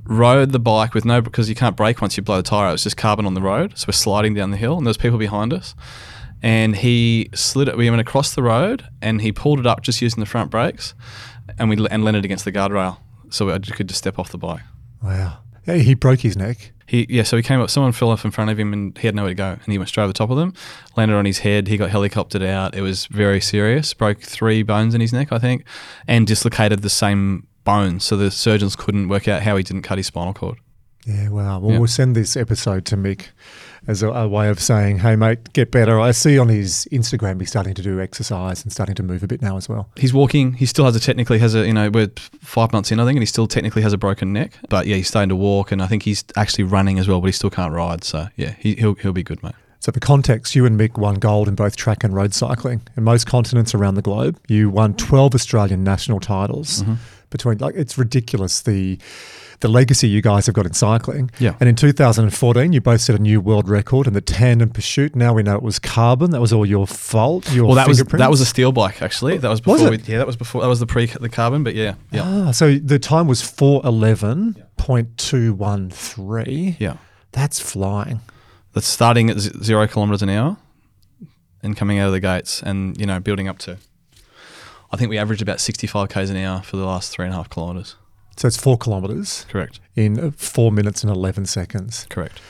rode the bike with no because you can't brake once you blow the tire. out. It's just carbon on the road, so we're sliding down the hill, and there's people behind us. And he slid it. We went across the road, and he pulled it up just using the front brakes, and we and landed against the guardrail, so I could just step off the bike. Wow. Yeah, he broke his neck. He yeah, so he came up. Someone fell off in front of him, and he had nowhere to go, and he went straight over the top of them, landed on his head. He got helicoptered out. It was very serious. Broke three bones in his neck, I think, and dislocated the same bones. So the surgeons couldn't work out how he didn't cut his spinal cord. Yeah, wow. Well, Yeah. we'll send this episode to Mick as a, a way of saying, hey, mate, get better. I see on his Instagram he's starting to do exercise and starting to move a bit now as well. He's walking. He still has a technically has a you know we're five months in I think, and he still technically has a broken neck. But yeah, he's starting to walk, and I think he's actually running as well, but he still can't ride. So yeah, he, he'll he'll be good, mate. So, for context, you and Mick won gold in both track and road cycling in most continents around the globe. You won 12 Australian national titles Mm-hmm. Between, like, it's ridiculous the the legacy you guys have got in cycling. Yeah. And in 2014, you both set a new world record in the tandem pursuit. Now we know it was carbon. That was all your fault. Your Well, that was that was a steel bike actually. That was Was before. it? we, yeah, that was before. That was the pre the carbon. But yeah, yeah, Ah, so the time was 411.213. yeah. That's flying. That's starting at z- zero kilometers an hour, and coming out of the gates, and you know building up to. I think we averaged about 65 k's an hour for the last three and a half kilometers. So it's four kilometres Correct. in four minutes and 11 seconds. Correct.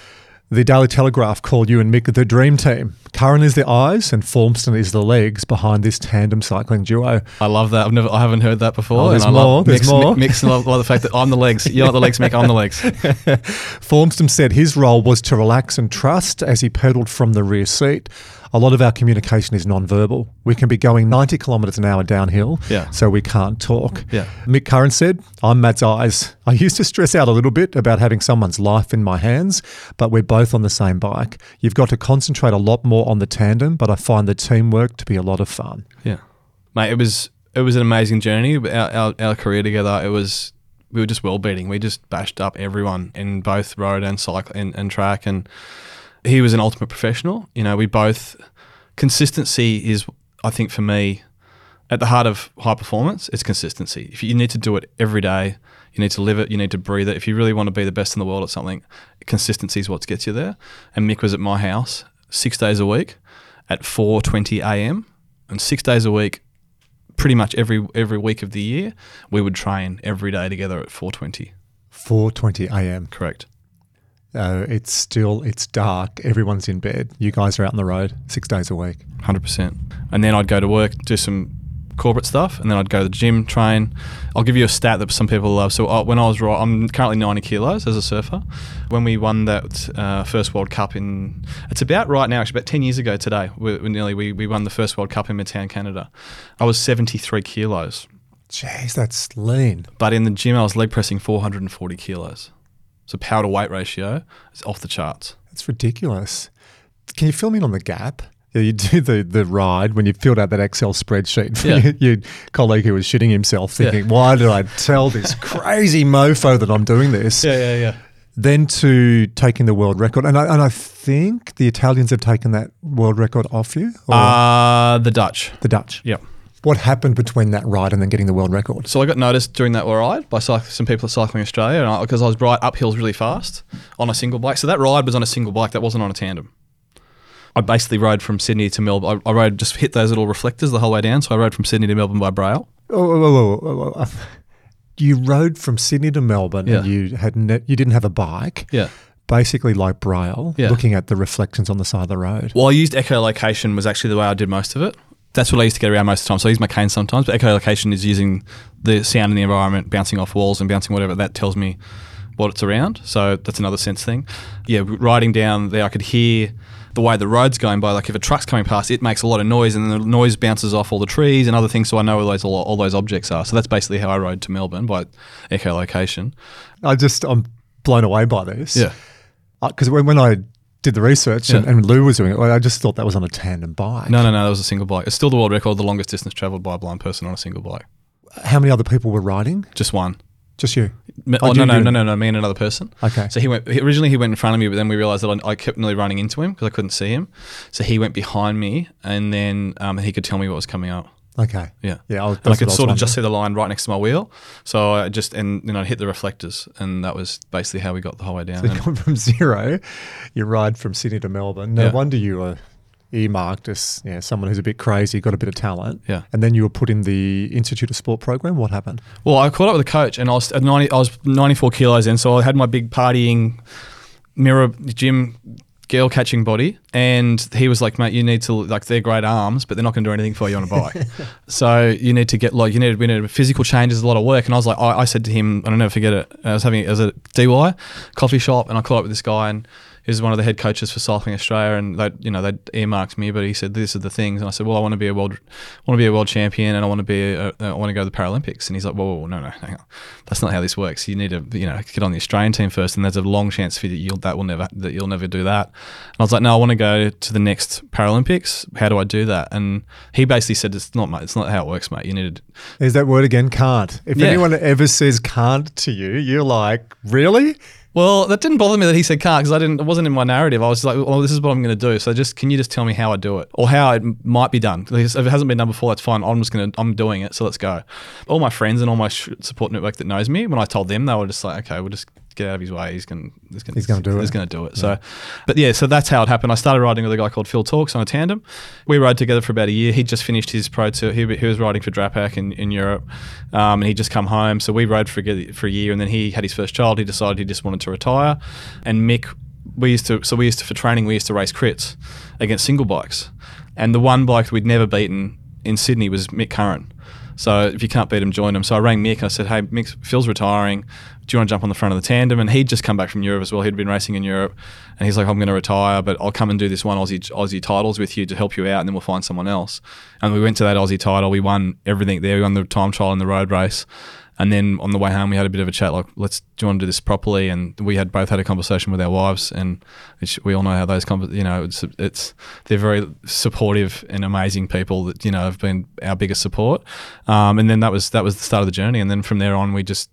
The Daily Telegraph called you and Mick the dream team. Curran is the eyes and Formston is the legs behind this tandem cycling duo. I love that. I've never, I haven't heard that before. Oh, there's and I more, love there's Mick's, more. Mick's love, love the fact that I'm the legs. You're not the legs, Mick. I'm the legs. Formston said his role was to relax and trust as he pedalled from the rear seat. A lot of our communication is non-verbal. We can be going 90 kilometres an hour downhill, Yeah. so we can't talk. Yeah. Mick Curran said, I'm Matt's eyes. I used to stress out a little bit about having someone's life in my hands, but we're both on the same bike. You've got to concentrate a lot more on the tandem, but I find the teamwork to be a lot of fun. Yeah, mate. It was it was an amazing journey. Our, our, our career together. It was we were just well beating. We just bashed up everyone in both road and cycle and, and track. And he was an ultimate professional. You know, we both consistency is I think for me at the heart of high performance. It's consistency. If you need to do it every day, you need to live it. You need to breathe it. If you really want to be the best in the world at something, consistency is what gets you there. And Mick was at my house six days a week at 4:20 a.m. and six days a week, pretty much every every week of the year, we would train every day together at 4:20. 4:20 a.m. Correct. Uh, it's still it's dark. Everyone's in bed. You guys are out on the road six days a week. Hundred percent. And then I'd go to work, do some corporate stuff, and then I'd go to the gym, train. I'll give you a stat that some people love. So uh, when I was raw, I'm currently 90 kilos as a surfer. When we won that uh, first World Cup in, it's about right now, actually about 10 years ago today. We, we nearly we, we won the first World Cup in Midtown, Canada. I was 73 kilos, Jeez, that's lean. but in the gym I was leg pressing 440 kilos. So power to weight ratio is off the charts. It's ridiculous. Can you fill me in on the gap? Yeah, you do the, the ride when you filled out that Excel spreadsheet for Yeah. your, your colleague who was shitting himself, thinking, "Why did I tell this crazy mofo that I'm doing this?" yeah, yeah. Yeah. Then to taking the world record, and I, and I think the Italians have taken that world record off you, or Uh, the Dutch. the Dutch. Yeah. What happened between that ride and then getting the world record? So I got noticed during that ride by cyc- some people at Cycling Australia because I, was right up hills really fast on a single bike. So that ride was on a single bike. That wasn't on a tandem. I basically rode from Sydney to Melbourne. I, I rode just hit those little reflectors the whole way down. So I rode from Sydney to Melbourne by Braille. Oh, oh, oh, oh. oh, oh, oh. You rode from Sydney to Melbourne, and you had ne- you didn't have a bike. Yeah. basically like Braille, Yeah. looking at the reflections on the side of the road. Well, I used echolocation was actually the way I did most of it. That's what I used to get around most of the time. So I use my cane sometimes, but echolocation is using the sound in the environment, bouncing off walls and bouncing whatever. That tells me what it's around. So that's another sense thing. Yeah, riding down there, I could hear the way the road's going by. Like if a truck's coming past, it makes a lot of noise, and then the noise bounces off all the trees and other things. So I know where those all, all those objects are. So that's basically how I rode to Melbourne by echolocation. I just I'm blown away by this. Yeah. Uh, because when, when I did the research and, Yeah. and Lou was doing it, well, I just thought that was on a tandem bike. No, no, no. That was a single bike. It's still the world record, the longest distance traveled by a blind person on a single bike. How many other people were riding? Just one. Just you. Me- Oh, Oh, you no, no, no, no, no, me and another person. Okay. So he went, he, originally he went in front of me, but then we realized that I, I kept nearly running into him because I couldn't see him. So he went behind me and then um, he could tell me what was coming up. Okay. Yeah. Yeah. I was, And I could what sort of just see the line right next to my wheel. So I just, and, you know, hit the reflectors. And that was basically how we got the whole way down. Gone from zero, you ride from Sydney to Melbourne. No Yeah. wonder you were earmarked as yeah, someone who's a bit crazy, got a bit of talent. Yeah. And then you were put in the Institute of Sport program. What happened? Well, I caught up with a coach, and I was at ninety. I was ninety four kilos in, so I had my big partying mirror gym girl catching body, and he was like, "Mate, you need to like they're great arms, but they're not going to do anything for you on a bike. so you need to get like you need we need a physical changes, a lot of work." And I was like, I, I said to him, and I'll never forget it. I was having it as a DY coffee shop, and I caught up with this guy and. Was one of the head coaches for Cycling Australia, and they, you know, they earmarked me. But he said, "These are the things," and I said, "Well, I want to be a world, want to be a world champion, and I want to be, a, I want to go to the Paralympics." And he's like, "Whoa, whoa, whoa, no, no, hang on, that's not how this works. You need to, you know, get on the Australian team first, and there's a long chance for you you'll that will never that you'll never do that." And I was like, "No, I want to go to the next Paralympics. How do I do that?" And he basically said, "It's not, mate. It's not how it works, mate. You need to." Is that word again? Can't. If Yeah. anyone ever says can't to you, you're like, really? Well, that didn't bother me that he said can't because I didn't. It wasn't in my narrative. I was like, "Well, this is what I'm going to do." So just can you just tell me how I do it or how it might be done? If it hasn't been done before, that's fine. I'm just going to. I'm doing it. So let's go. All my friends and all my support network that knows me, when I told them, they were just like, "Okay, we'll just get out of his way. He's going. He's going. He's gonna do He's it." going to do it." So, but yeah, so that's how it happened. I started riding with a guy called Phil Talks on a tandem. We rode together for about a year. He just finished his pro tour. He, he was riding for Drapac in, in Europe, um, and he just come home. So we rode for a, for a year, and then he had his first child. He decided he just wanted to retire, and Mick. We used to so we used to for training we used to race crits against single bikes, and the one bike we'd never beaten in Sydney was Mick Curran. So if you can't beat him, join him. So I rang Mick I said, "Hey, Mick, Phil's retiring. Do you want to jump on the front of the tandem?" And he'd just come back from Europe as well. He'd been racing in Europe, and he's like, "I'm going to retire, but I'll come and do this one Aussie Aussie titles with you to help you out, and then we'll find someone else." And we went to that Aussie title. We won everything there. We won the time trial and the road race. And then on the way home, we had a bit of a chat, like, let's do you want to do this properly? And we had both had a conversation with our wives, and we all know how those, you know, it's it's they're very supportive and amazing people that you know have been our biggest support. Um, and then that was that was the start of the journey. And then from there on, we just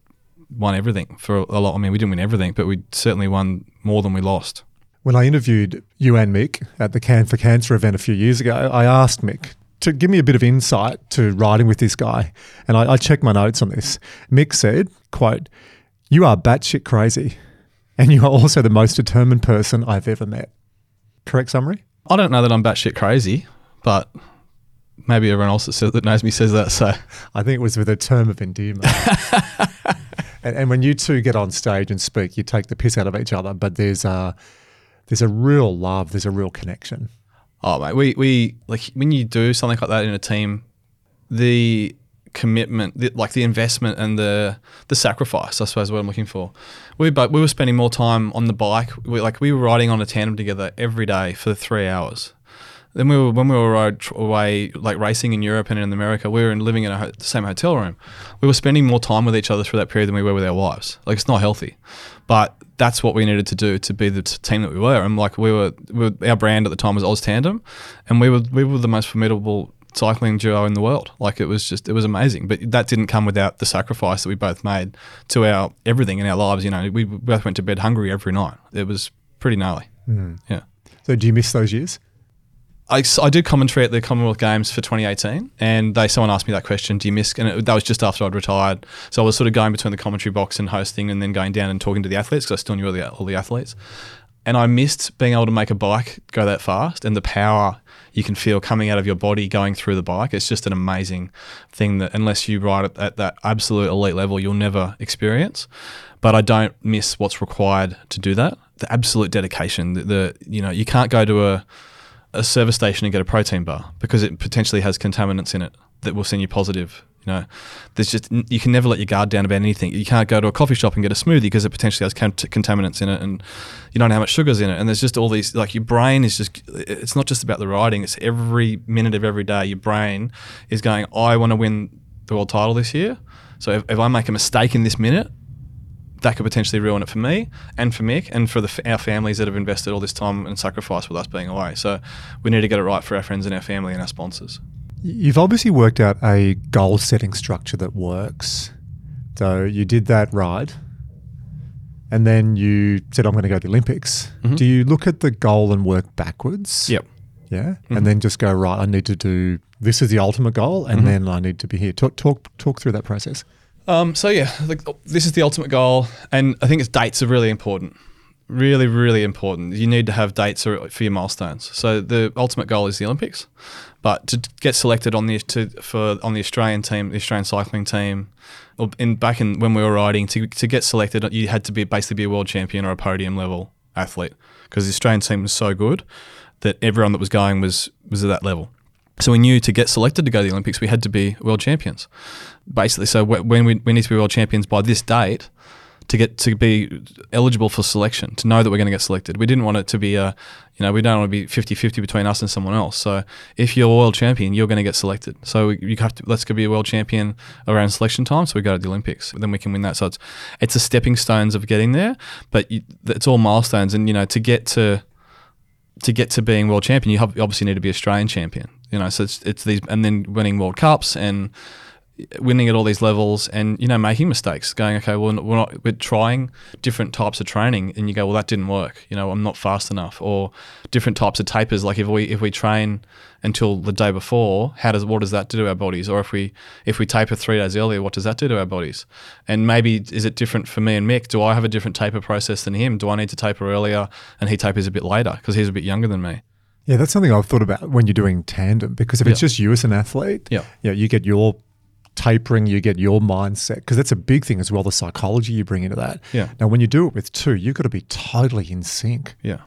won everything for a lot. I mean, we didn't win everything, but we certainly won more than we lost. When I interviewed you and Mick at the Can for Cancer event a few years ago, I asked Mick to give me a bit of insight to riding with this guy. And I, I checked my notes on this. Mick said, quote, you are batshit crazy. And you are also the most determined person I've ever met. Correct summary? I don't know that I'm batshit crazy, but maybe everyone else that, says, that knows me says that. So I think it was with a term of endearment. and, and when you two get on stage and speak, you take the piss out of each other, but there's a, there's a real love, there's a real connection. Oh mate, we we like when you do something like that in a team, the commitment, the, like the investment and the the sacrifice, I suppose, is what I'm looking for. We but we were spending more time on the bike. We like we were riding on a tandem together every day for three hours. Then we were when we were away like racing in Europe and in America, we were in, living in a ho- the same hotel room. We were spending more time with each other through that period than we were with our wives. Like it's not healthy, but that's what we needed to do to be the t- team that we were. And like we were, we were, our brand at the time was Oz Tandem, and we were we were the most formidable cycling duo in the world. Like it was just it was amazing. But that didn't come without the sacrifice that we both made to our everything in our lives. You know, we both went to bed hungry every night. It was pretty gnarly. Hmm. Yeah. So do you miss those years? I, I did commentary at the Commonwealth Games for 2018, and they someone asked me that question: Do you miss? And it, that was just after I'd retired, so I was sort of going between the commentary box and hosting, and then going down and talking to the athletes because I still knew all the, all the athletes. And I missed being able to make a bike go that fast, and the power you can feel coming out of your body going through the bike. It's just an amazing thing that unless you ride it at that absolute elite level, you'll never experience. But I don't miss what's required to do that. The absolute dedication. The, the you know you can't go to a a service station and get a protein bar because it potentially has contaminants in it that will send you positive. You know, there's just you can never let your guard down about anything. You can't go to a coffee shop and get a smoothie because it potentially has cont- contaminants in it, and you don't know how much sugar's in it. And there's just all these like your brain is just it's not just about the riding. It's every minute of every day your brain is going. I want to win the world title this year. So if, if I make a mistake in this minute, that could potentially ruin it for me and for Mick and for the, our families that have invested all this time and sacrifice with us being away. So we need to get it right for our friends and our family and our sponsors. You've obviously worked out a goal setting structure that works. So you did that ride, and then you said, I'm going to go to the Olympics. Mm-hmm. Do you look at the goal and work backwards? Yep. Yeah. Mm-hmm. And then just go, right, I need to do this is the ultimate goal, and mm-hmm. then I need to be here. Talk, talk, talk through that process. Um, so yeah, this is the ultimate goal, and I think it's dates are really important. Really, really important. You need to have dates or- for your milestones. So the ultimate goal is the Olympics, but to get selected on the to for on the Australian team, the Australian cycling team, or in back in when we were riding, to to get selected, you had to be basically be a world champion or a podium level athlete because the Australian team was so good that everyone that was going was was at that level. So we knew to get selected to go to the Olympics, we had to be world champions. Basically, so when we, we need to be world champions by this date to get to be eligible for selection, to know that we're going to get selected. We didn't want it to be a, you know, we don't want to be 50-50 between us and someone else. So if you're a world champion, you're going to get selected. So you have to let's go be a world champion around selection time. So we go to the Olympics, then we can win that. So it's it's a stepping stones of getting there, but you, it's all milestones. And you know, to get to to get to being world champion, you obviously need to be Australian champion. You know, so it's, it's these, and then winning World Cups and winning at all these levels, and you know, making mistakes, going, okay, well, we're not, we're trying different types of training, and you go, well, that didn't work. You know, I'm not fast enough, or different types of tapers. Like if we if we train until the day before, how does what does that do to our bodies? Or if we if we taper three days earlier, what does that do to our bodies? And maybe is it different for me and Mick? Do I have a different taper process than him? Do I need to taper earlier and he tapers a bit later because he's a bit younger than me? Yeah, that's something I've thought about when you're doing tandem because if it's just you as an athlete, Yeah. yeah, you get your tapering, you get your mindset because that's a big thing as well. The psychology you bring into that. Yeah. Now, when you do it with two, you've got to be totally in sync. Yeah.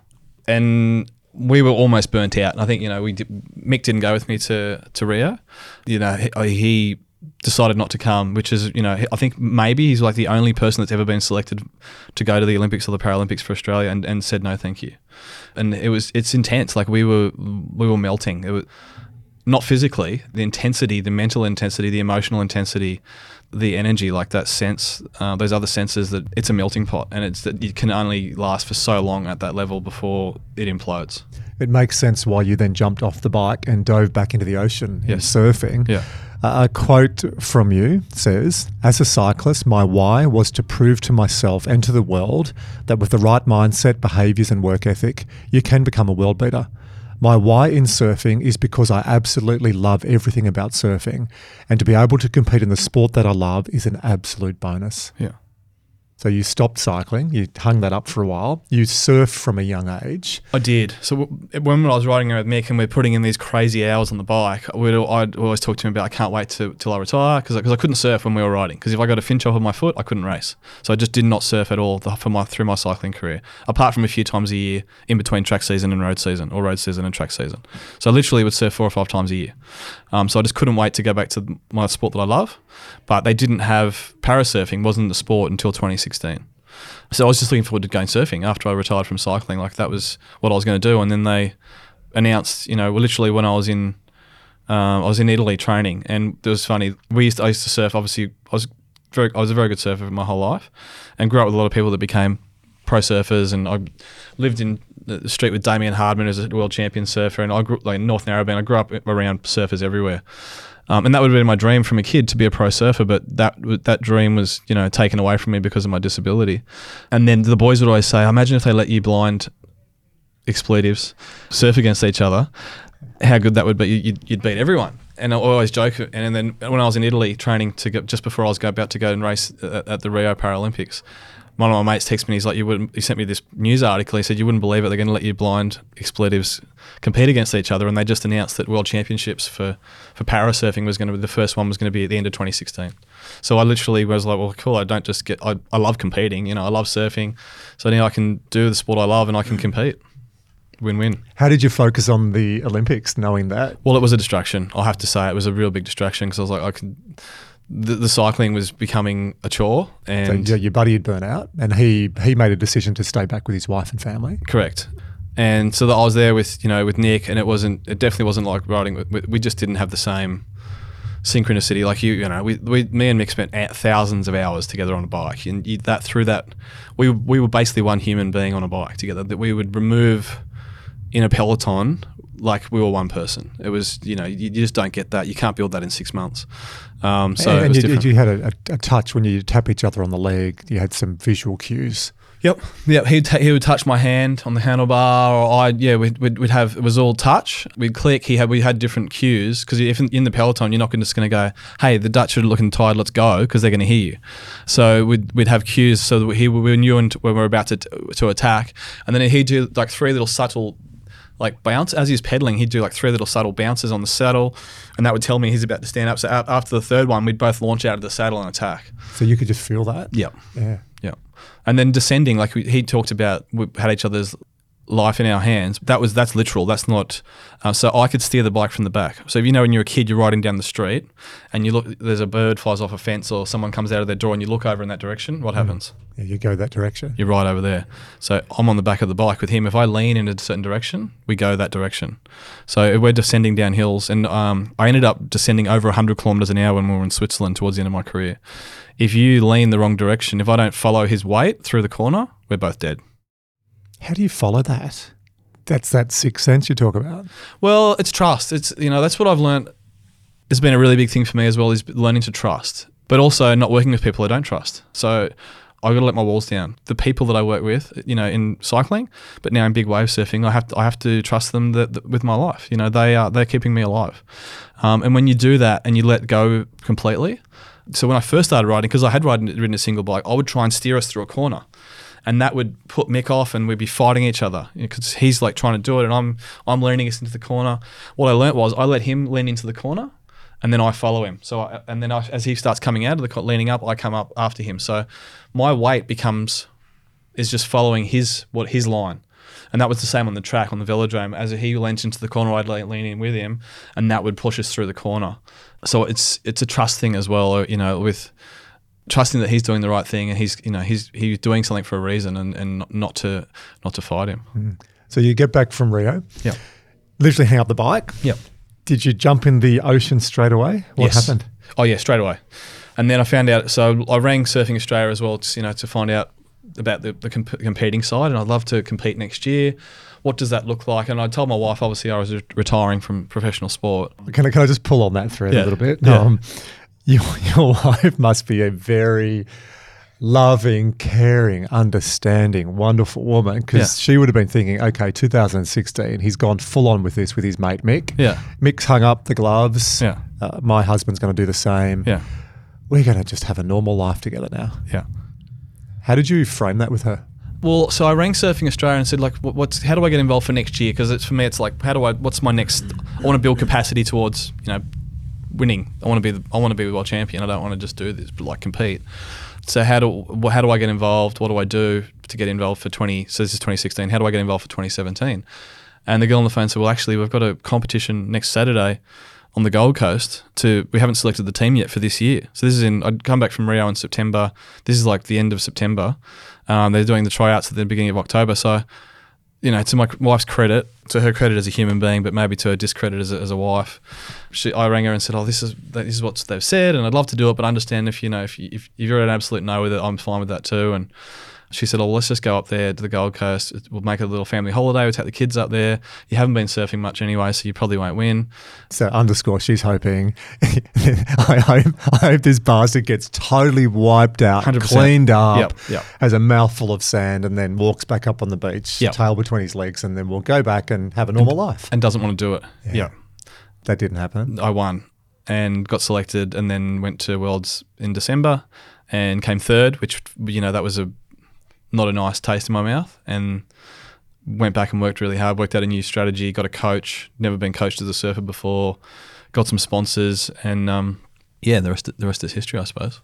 And we were almost burnt out. And I think, you know, we did, Mick didn't go with me to, to Rio. You know, he, he decided not to come, which is, you know, I think maybe he's like the only person that's ever been selected to go to the Olympics or the Paralympics for Australia and, and said no thank you. And it was it's intense. Like we were we were melting. It was not physically, the intensity, the mental intensity, the emotional intensity, the energy, like that sense, uh, those other senses that it's a melting pot and it's that it can only last for so long at that level before it implodes. It makes sense why you then jumped off the bike and dove back into the ocean in Yes. surfing. Yeah. Uh, a quote from you says, As a cyclist, my why was to prove to myself and to the world that with the right mindset, behaviours, and work ethic, you can become a world beater. My why in surfing is because I absolutely love everything about surfing, and to be able to compete in the sport that I love is an absolute bonus. Yeah. So you stopped cycling, you hung that up for a while, you surfed from a young age. I did. So when I was riding with Mick and we're putting in these crazy hours on the bike, we'd, I'd always talk to him about I can't wait to, till I retire because I couldn't surf when we were riding. Because if I got a finch off of my foot, I couldn't race. So I just did not surf at all for my through my cycling career, apart from a few times a year in between track season and road season, or road season and track season. So I literally would surf four or five times a year. Um, so I just couldn't wait to go back to my sport that I love. But they didn't have parasurfing wasn't the sport until 2016. So I was just looking forward to going surfing after I retired from cycling. Like that was what I was going to do. And then they announced, you know, literally when I was in, um, I was in Italy training, and it was funny. We used to, I used to surf. Obviously, I was very, I was a very good surfer my whole life, and grew up with a lot of people that became pro surfers, and I lived in the street with Damien Hardman as a world champion surfer, and I grew like North Narrabeen. I grew up around surfers everywhere. Um, and that would have been my dream from a kid to be a pro surfer, but that that dream was you know taken away from me because of my disability. And then the boys would always say, "Imagine if they let you blind expletives surf against each other, how good that would be. You'd, you'd beat everyone. And I always joke. And then when I was in Italy training to go, just before I was about to go and race at, at the Rio Paralympics, one of my mates texted me. He's like, "You wouldn't." He sent me this news article. He said, "You wouldn't believe it. They're going to let you blind expletives compete against each other." And they just announced that World Championships for for parasurfing was going to be the first one was going to be at the end of 2016. So I literally was like, "Well, cool. I don't just get. I, I love competing. You know, I love surfing. So now I can do the sport I love and I can compete." Win-win. How did you focus on the Olympics, knowing that? Well, it was a distraction. I'll have to say it was a real big distraction because I was like, I could. The, the, cycling was becoming a chore, and so your buddy had burnt out, and he he made a decision to stay back with his wife and family. Correct. And so that I was there with you know with Nick, and it wasn't it definitely wasn't like riding. With, we just didn't have the same synchronicity. Like you, you know, we, we me and Mick spent thousands of hours together on a bike, and you, that through that, we we were basically one human being on a bike together. That we would remove in a peloton like we were one person. It was, you know, you, you, just don't get that. You can't build that in six months. Um, so and, you, you, had a, a, touch when you tap each other on the leg. You had some visual cues. Yep, yep. He'd t- he would touch my hand on the handlebar, or I yeah we'd, we'd, we'd, have it was all touch. We'd click. He had we had different cues because if in, in, the peloton you're not just going to go, hey, the Dutch are looking tired, let's go, because they're going to hear you. So we'd, we'd have cues so that he we knew when we were about to to attack, and then he'd do like three little subtle like bounce as he's pedaling. He'd do like three little subtle bounces on the saddle, and that would tell me he's about to stand up. So after the third one, we'd both launch out of the saddle and attack. So you could just feel that. Yep. Yeah. Yep. And then descending, like we, he talked about, we had each other's life in our hands. That was that's literal. That's not. Uh, so I could steer the bike from the back. So if you know when you're a kid, you're riding down the street, and you look, there's a bird flies off a fence, or someone comes out of their door, and you look over in that direction. What mm. happens? Yeah, you go that direction. You're right over there. So I'm on the back of the bike with him. If I lean in a certain direction, we go that direction. So we're descending down hills, and um, I ended up descending over 100 kilometers an hour when we were in Switzerland towards the end of my career. If you lean the wrong direction, if I don't follow his weight through the corner, we're both dead. How do you follow that? That's that sixth sense you talk about. Well, it's trust. It's you know that's what I've learned. It's been a really big thing for me as well is learning to trust, but also not working with people I don't trust. So I've got to let my walls down. The people that I work with, you know, in cycling, but now in big wave surfing, I have to I have to trust them that, that with my life. You know, they are they're keeping me alive. Um, and when you do that and you let go completely, so when I first started riding, because I had ridden, ridden a single bike, I would try and steer us through a corner and that would put Mick off, and we'd be fighting each other because you know, he's like trying to do it, and I'm I'm leaning us into the corner. What I learnt was I let him lean into the corner, and then I follow him. So I, and then I, as he starts coming out of the leaning up, I come up after him. So my weight becomes is just following his what his line. And that was the same on the track on the velodrome. As he leans into the corner, I'd lean in with him, and that would push us through the corner. So it's it's a trust thing as well. You know, with trusting that he's doing the right thing and he's you know he's he's doing something for a reason and, and not to not to fight him. Mm. So you get back from Rio. Yeah. Literally hang up the bike. Yep. Did you jump in the ocean straight away? What yes. happened? Oh yeah, straight away. And then I found out. So I rang Surfing Australia as well, to, you know, to find out about the, the comp- competing side, and I'd love to compete next year. What does that look like? And I told my wife, obviously, I was retiring from professional sport. Can I, can I just pull on that thread yeah. a little bit? Yeah. Um, your, your wife must be a very loving, caring, understanding, wonderful woman because yeah. she would have been thinking, okay, 2016, he's gone full on with this with his mate Mick. Yeah. Mick's hung up the gloves. Yeah. Uh, my husband's going to do the same. Yeah. We're going to just have a normal life together now. Yeah. How did you frame that with her? Well, so I rang Surfing Australia and said, like, what's how do I get involved for next year? Because it's for me, it's like, how do I? What's my next? I want to build capacity towards, you know, winning. I want to be the, I want to be the world champion. I don't want to just do this, but like compete. So how do how do I get involved? What do I do to get involved for 20? So this is 2016. How do I get involved for 2017? And the girl on the phone said, "Well, actually, we've got a competition next Saturday on the Gold Coast. To we haven't selected the team yet for this year. So this is in. I'd come back from Rio in September. This is like the end of September. Um, they're doing the tryouts at the beginning of October. So you know, to my wife's credit, to her credit as a human being, but maybe to her discredit as a, as a wife, she, I rang her and said, "Oh, this is this is what they've said, and I'd love to do it, but I understand if you know if you, if you're an absolute no with it, I'm fine with that too." And she said, "Oh, let's just go up there to the Gold Coast. We'll make a little family holiday. We'll take the kids up there. You haven't been surfing much anyway, so you probably won't win." So underscore, she's hoping. I hope I hope this bastard gets totally wiped out, 100%. cleaned up, Yep, yep. has a mouthful of sand, and then walks back up on the beach, Yep. tail between his legs, and then we'll go back and have a normal life. And doesn't want to do it. yeah. That didn't happen. I won and got selected and then went to Worlds in December and came third, which, you know, that was a not a nice taste in my mouth. And went back and worked really hard, worked out a new strategy, got a coach, never been coached as a surfer before, got some sponsors. And um, yeah, the rest, the rest is history, I suppose.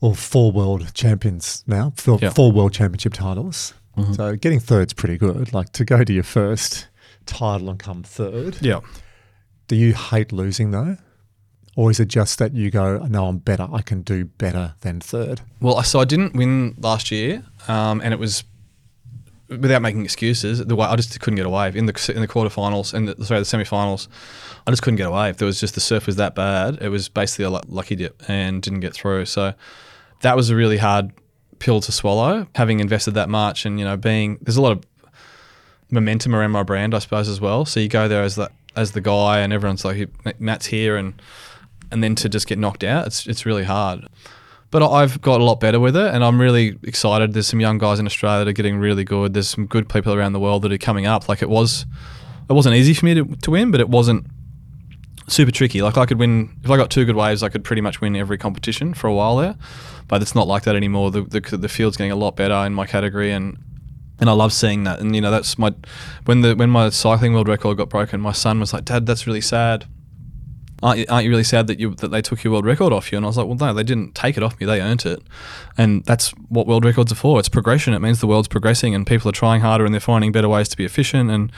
Well, four world champions now, four, Yeah. four world championship titles. So getting third's pretty good. Like to go to your first title and come third. Yeah. Do you hate losing though? Or is it just that you go, no, I'm better. I can do better than third? Well, so I didn't win last year, um, and it was without making excuses. The way I just couldn't get away in the in the quarterfinals and the, sorry the semifinals. I just couldn't get away. If There was just the surf was that bad. It was basically a lucky dip and didn't get through. So that was a really hard pill to swallow. Having invested that much and you know being there's a lot of momentum around my brand, I suppose as well. So you go there as the as the guy, and everyone's like, Matt's here, and and then to just get knocked out, it's it's really hard. But I've got a lot better with it, and I'm really excited. There's some young guys in Australia that are getting really good. There's some good people around the world that are coming up. Like it was, it wasn't easy for me to, to win, but it wasn't super tricky. Like I could win if I got two good waves, I could pretty much win every competition for a while there. But it's not like that anymore. The the, the field's getting a lot better in my category, and and I love seeing that. And you know, that's my when the when my cycling world record got broken, my son was like, "Dad, that's really sad." Aren't you, aren't you really sad that you that they took your world record off you? And I was like, well, no, they didn't take it off me. They earned it, and that's what world records are for. It's progression. It means the world's progressing, and people are trying harder, and they're finding better ways to be efficient. And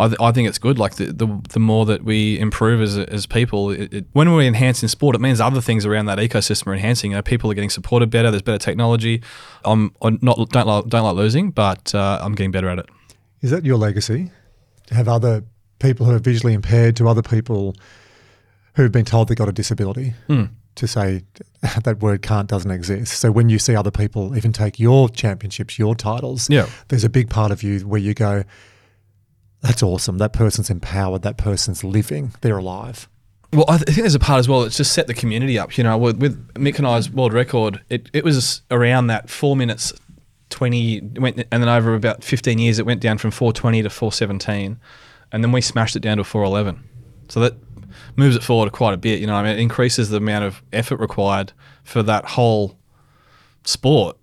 I, th- I think it's good. Like the, the the more that we improve as as people, it, it, when we enhance in sport, it means other things around that ecosystem are enhancing. You know, people are getting supported better. There's better technology. I'm, I'm not don't like, don't like losing, but uh, I'm getting better at it. Is that your legacy? To have other people who are visually impaired to other people who've been told they've got a disability Hmm. to say that word can't doesn't exist. So when you see other people even take your championships, your titles, Yeah. there's a big part of you where you go, that's awesome. That person's empowered. That person's living. They're alive. Well, I, th- I think there's a part as well. It's just set the community up. You know, with, with Mick and I's world record, it, it was around that four minutes twenty, went, and then over about fifteen years, it went down from four twenty to four seventeen, and then we smashed it down to four eleven. So that moves it forward quite a bit. You know, I mean, it increases the amount of effort required for that whole sport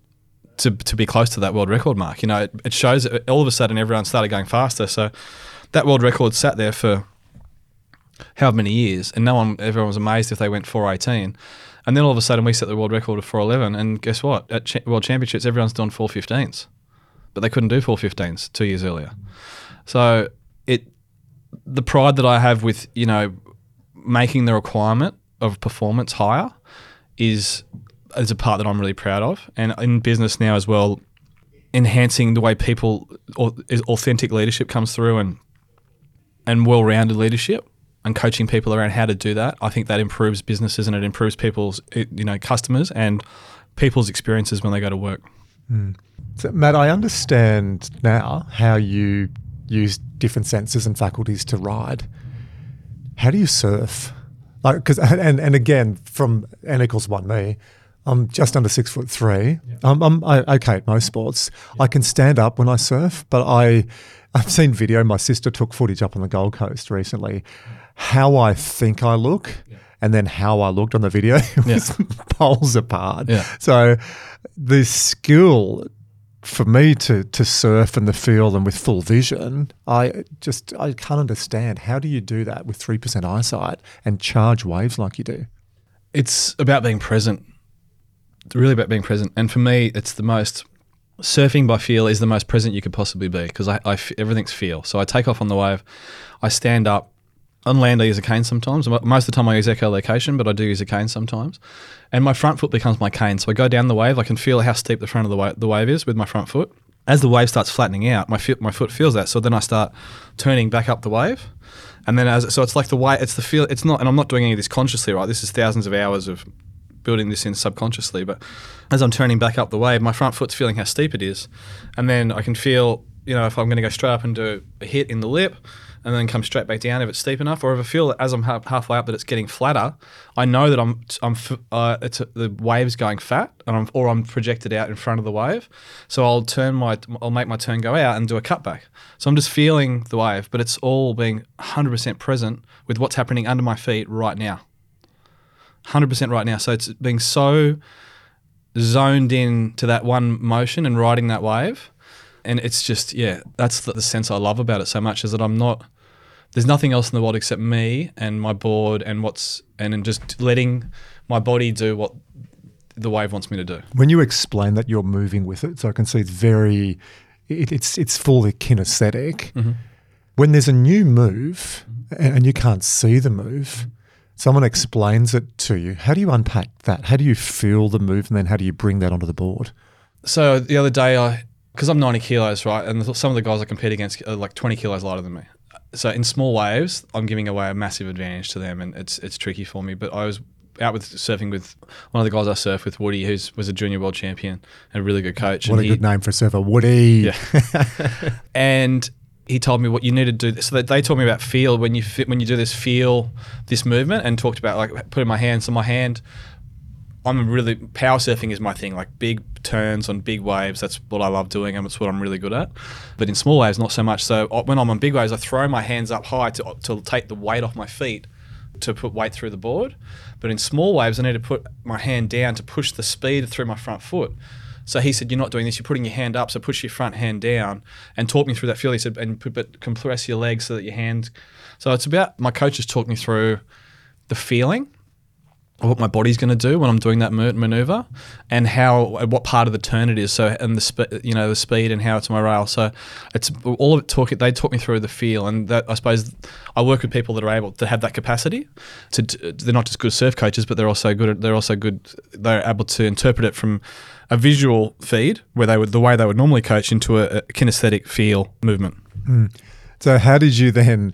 to, to be close to that world record mark. You know, it, it shows that all of a sudden everyone started going faster. So that world record sat there for however many years, and no one, everyone was amazed if they went 418. And then all of a sudden we set the world record of 411, and guess what? At cha- World Championships, everyone's done 415s, but they couldn't do 415s two years earlier. So it, the pride that I have with you know making the requirement of performance higher is is a part that I'm really proud of, and in business now as well, enhancing the way people authentic leadership comes through and and well-rounded leadership and coaching people around how to do that. I think that improves businesses and it improves people's you know customers and people's experiences when they go to work. Hmm. So, Matt, I understand now how you use different senses and faculties to ride. How do you surf? Like, because and and again, from n equals one me, I'm just under six foot three. I'm, I'm I, okay at most sports. I can stand up when I surf, but I I've seen video. My sister took footage up on the Gold Coast recently. How I think I look. And then how I looked on the video was poles apart. Yeah. So the skill for me to to surf in the field and with full vision, I just I can't understand how do you do that with three percent eyesight and charge waves like you do. It's about being present. It's really about being present. And for me, it's the most surfing by feel is the most present you could possibly be because I, I everything's feel. So I take off on the wave, I stand up. On land, I use a cane sometimes. Most of the time, I use echolocation, but I do use a cane sometimes. And my front foot becomes my cane. So I go down the wave. I can feel how steep the front of the wave, the wave is with my front foot. as the wave starts flattening out, my foot my foot feels that. So then I start turning back up the wave, and then as so it's like the way it's the feel. It's not, and I'm not doing any of this consciously, right? This is thousands of hours of building this in subconsciously. But as I'm turning back up the wave, my front foot's feeling how steep it is, and then I can feel, you know, if I'm going to go straight up and do a hit in the lip, and then come straight back down if it's steep enough, or if I feel that as I'm ha- halfway up that it's getting flatter, I know that I'm I'm uh, it's a, the wave's going fat, and I'm or I'm projected out in front of the wave, so I'll turn my I'll make my turn go out and do a cutback. So I'm just feeling the wave, but it's all being 100% present with what's happening under my feet right now. 100% right now. So it's being so zoned in to that one motion and riding that wave. And it's just, yeah, that's the sense I love about it so much is that I'm not, there's nothing else in the world except me and my board and what's, and, and just letting my body do what the wave wants me to do. When you explain that you're moving with it, so I can see it's very, it, it's it's fully kinesthetic. Mm-hmm. When there's a new move and, and you can't see the move, someone explains it to you. How do you unpack that? How do you feel the move, and then how do you bring that onto the board? So the other day, I because I'm 90 kilos, right, and some of the guys I compete against are like 20 kilos lighter than me. So in small waves, I'm giving away a massive advantage to them, and it's it's tricky for me. But I was out with surfing with one of the guys I surf with, Woody, who was a junior world champion and a really good coach. What and a he- good name for a surfer, Woody. Yeah. and he told me what you need to do. So that they taught me about feel when you when you do this feel this movement and talked about like putting my hand. So my hand, I'm really power surfing is my thing. Like big turns on big waves. That's what I love doing and it's what I'm really good at. But in small waves, not so much. So uh, when I'm on big waves, I throw my hands up high to to take the weight off my feet to put weight through the board. But in small waves, I need to put my hand down to push the speed through my front foot. So he said, "You're not doing this. You're putting your hand up. So push your front hand down." And talk me through that feel. He said, "And put, but compress your legs so that your hand." So it's about my coach coaches talked me through the feeling what my body's going to do when I'm doing that maneuver, and how what part of the turn it is. So and the sp- you know the speed and how it's my rail. So it's all of it. Talk they talk me through the feel, and that I suppose I work with people that are able to have that capacity. To they're not just good surf coaches, but they're also good. At, they're also good. They're able to interpret it from a visual feed where they would the way they would normally coach into a, a kinesthetic feel movement. Hmm. So how did you then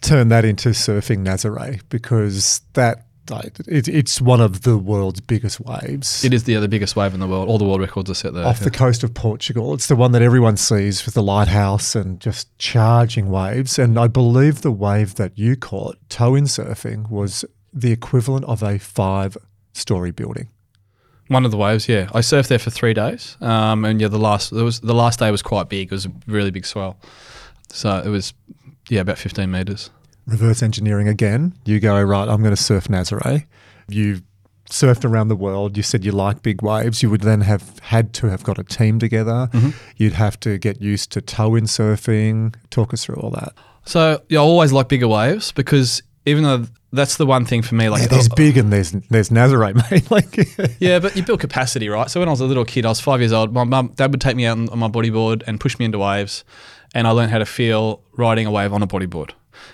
turn that into surfing Nazare? Because that like, it, it's one of the world's biggest waves. It is the other biggest wave in the world. All the world records are set there. off yeah. the coast of Portugal. It's the one that everyone sees with the lighthouse and just charging waves. And I believe the wave that you caught, tow in surfing, was the equivalent of a five story building. One of the waves, yeah. I surfed there for three days, um, and yeah, the last there was the last day was quite big. It was a really big swell, so it was yeah about fifteen meters. Reverse engineering again. You go, right, I'm going to surf Nazare. You surfed around the world. You said you like big waves. You would then have had to have got a team together. Mm-hmm. You'd have to get used to tow in surfing. Talk us through all that. So yeah, I always like bigger waves because even though that's the one thing for me, like Yeah, there's uh, big and there's there's Nazare, mate. like, yeah, but you build capacity, right? So when I was a little kid, I was five years old. My mum, dad would take me out on my bodyboard and push me into waves, and I learned how to feel riding a wave on a bodyboard.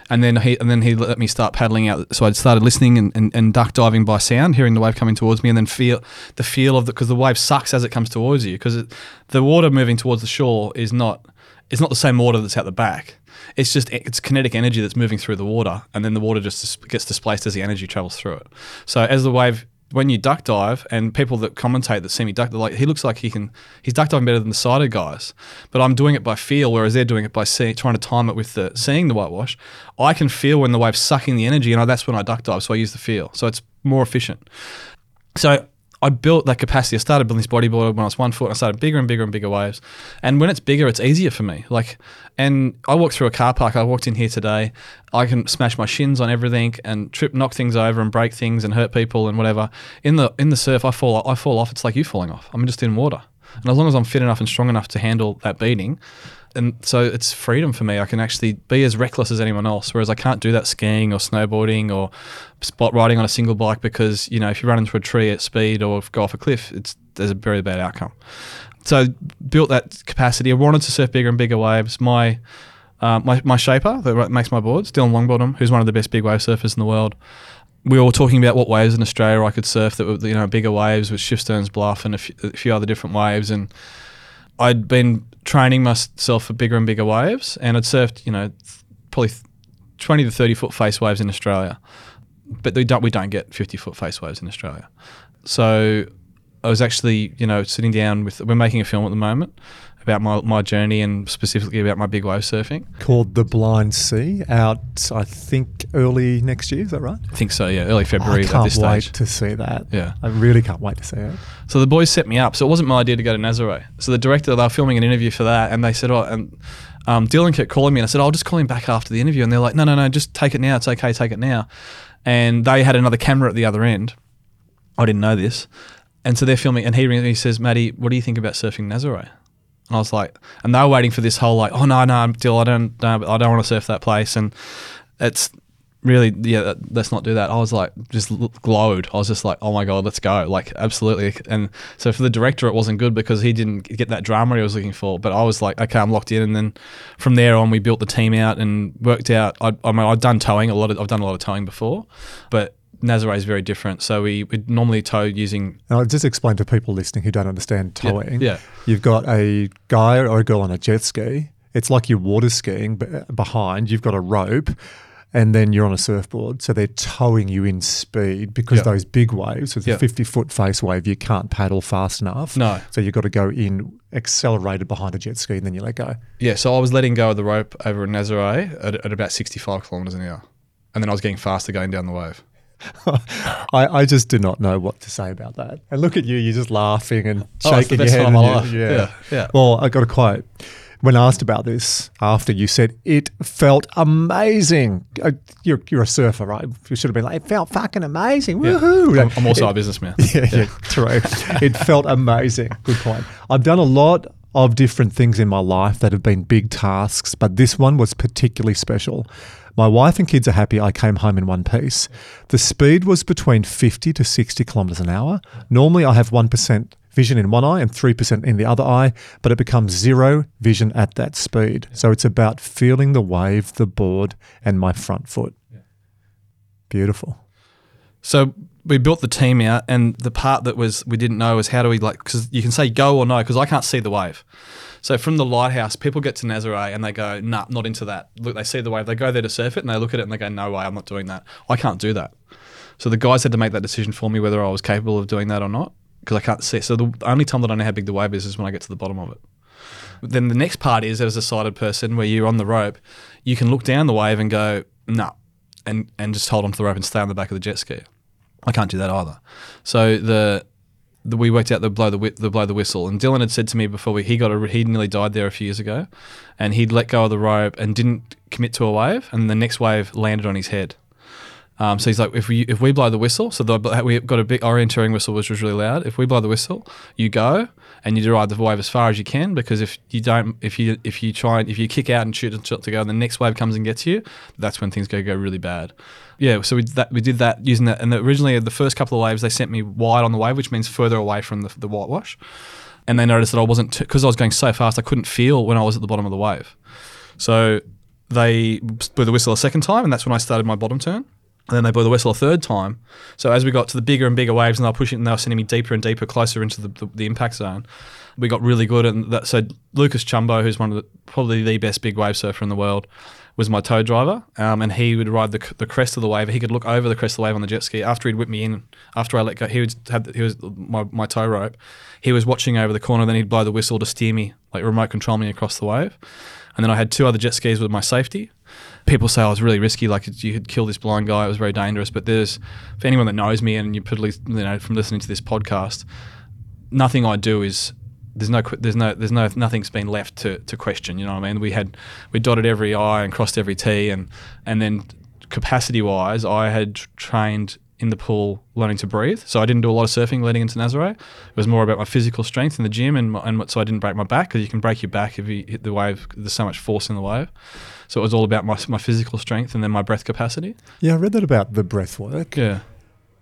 And then he and then he let me start paddling out. So I started listening and, and, and duck diving by sound, hearing the wave coming towards me, and then feel the feel of the because the wave sucks as it comes towards you because the water moving towards the shore is not it's not the same water that's out the back. It's just it's kinetic energy that's moving through the water, and then the water just gets displaced as the energy travels through it. So as the wave, when you duck dive, and people that commentate that see me duck, they're like, he looks like he can, he's duck diving better than the sighted guys. But I'm doing it by feel, whereas they're doing it by see, trying to time it with the seeing the whitewash. I can feel when the wave's sucking the energy, and I, that's when I duck dive. So I use the feel, so it's more efficient. So I built that capacity. I started building this bodyboard when I was one foot. I started bigger and bigger and bigger waves. And when it's bigger, it's easier for me. Like, and I walked through a car park. I walked in here today. I can smash my shins on everything and trip, knock things over, and break things and hurt people and whatever. In the in the surf, I fall I fall off. It's like you falling off. I'm just in water. And as long as I'm fit enough and strong enough to handle that beating, and so it's freedom for me. I can actually be as reckless as anyone else, whereas I can't do that skiing or snowboarding or spot riding on a single bike because you know if you run into a tree at speed or go off a cliff, it's there's a very bad outcome. So built that capacity. I wanted to surf bigger and bigger waves. My uh, my, my shaper that makes my boards, Dylan Longbottom, who's one of the best big wave surfers in the world. We were talking about what waves in Australia I could surf that were you know bigger waves with Shipstern Bluff and a few, a few other different waves and I'd been training myself for bigger and bigger waves, and I'd surfed, you know, probably th- 20 to 30 foot face waves in Australia. But we don't, we don't get 50 foot face waves in Australia. So I was actually, you know, sitting down with, we're making a film at the moment about my, my journey and specifically about my big wave surfing. Called The Blind Sea, out, I think, early next year. Is that right? I think so, yeah, early February I can't wait stage. to see that. Yeah. I really can't wait to see it. So the boys set me up. So it wasn't my idea to go to Nazare. So the director, they were filming an interview for that, and they said, "Oh," and um, Dylan kept calling me, and I said, "I'll just call him back after the interview." And they're like, "No, no, no, just take it now. It's okay, take it now." And they had another camera at the other end. I didn't know this, and so they're filming, and he rings me. He says, "Matty, what do you think about surfing Nazare?" And I was like, and they were waiting for this whole like, "Oh no, no, Dill, I don't, no, I don't want to surf that place," and it's really yeah let's not do that. I was like just glowed. I was just like oh my god let's go. Like absolutely. And so for the director it wasn't good because he didn't get that drama he was looking for. But i was like okay i'm locked in. And then from there on we built the team out and worked out. I, I mean i've done towing a lot of i've done a lot of towing before but Nazare is very different. So we would normally tow using Now, I'll just explain to people listening who don't understand towing. yeah. You've got a guy or a girl on a jet ski. It's like you're water skiing, but uh, behind you've got a rope, and then you're on a surfboard. So they're towing you in speed because Yeah. those big waves, with Yeah. a 50 foot face wave, you can't paddle fast enough. No. So you've got to go in accelerated behind a jet ski, and then you let go. yeah. So I was letting go of the rope over in Nazare at, at about 65 kilometers an hour, and then I was getting faster going down the wave. I, I just do not know what to say about that. And look at you, you're just laughing and Oh, shaking best your head. time of my and you- life. Yeah, yeah. Well, I got a quote. When asked about this after, you said it felt amazing. Uh, You're, you're a surfer, right? You should have been like, it felt fucking amazing. Woohoo! I'm, I'm also a businessman. yeah, yeah, true. it felt amazing. Good point. I've done a lot of different things in my life that have been big tasks, but this one was particularly special. My wife and kids are happy I came home in one piece. The speed was between 50 to 60 kilometers an hour. Normally, I have 1% vision in one eye and 3% in the other eye, but it becomes zero vision at that speed. So it's about feeling the wave, the board, and my front foot. Beautiful. So we built the team out, and the part that was we didn't know was how do we like because you can say go or no because I can't see the wave. So from the lighthouse, people get to Nazare and they go, nah, not into that. Look, they see the wave, they go there to surf it, and they look at it and they go, no way, I'm not doing that. I can't do that. So the guys had to make that decision for me whether I was capable of doing that or not because I can't see. So the only time that I know how big the wave is is when I get to the bottom of it. Then the next part is as a sighted person where you're on the rope, you can look down the wave and go, nah, and, and just hold onto the rope and stay on the back of the jet ski. I can't do that either. So the, the we worked out the blow the the blow the whistle, and Dylan had said to me before we, he got a he nearly died there a few years ago, and he'd let go of the rope and didn't commit to a wave, and the next wave landed on his head. Um, so he's like, if we if we blow the whistle, so the, we got a big orienteering whistle which was really loud. If we blow the whistle, you go and you ride the wave as far as you can because if you don't, if you if you try if you kick out and shoot and shot to go, and the next wave comes and gets you, that's when things go go really bad. Yeah, so we that we did that using that, and originally the first couple of waves they sent me wide on the wave, which means further away from the, the whitewash, and they noticed that I wasn't because I was going so fast I couldn't feel when I was at the bottom of the wave. So they blew the whistle a second time, and that's when I started my bottom turn. And then they blew the whistle a third time. So as we got to the bigger and bigger waves, and they were pushing, and they were sending me deeper and deeper, closer into the, the, the impact zone. We got really good, and that. So Lucas Chumbo, who's one of the probably the best big wave surfer in the world, was my tow driver, um, and he would ride the, the crest of the wave. He could look over the crest of the wave on the jet ski. After he'd whip me in, after I let go, he would have he was my, my tow rope. He was watching over the corner. Then he'd blow the whistle to steer me, like remote control me across the wave. And then I had two other jet skis with my safety. People say oh, I was really risky, like you could kill this blind guy. It was very dangerous. But there's, for anyone that knows me and you probably you know from listening to this podcast, nothing I do is there's no there's no there's no nothing's been left to, to question. You know what I mean? We had we dotted every I and crossed every T, and and then capacity wise, I had trained in the pool learning to breathe. So I didn't do a lot of surfing leading into Nazare. It was more about my physical strength in the gym, and my, and so I didn't break my back because you can break your back if you hit the wave. There's so much force in the wave. So it was all about my my physical strength and then my breath capacity. Yeah, I read that about the breath work. Yeah,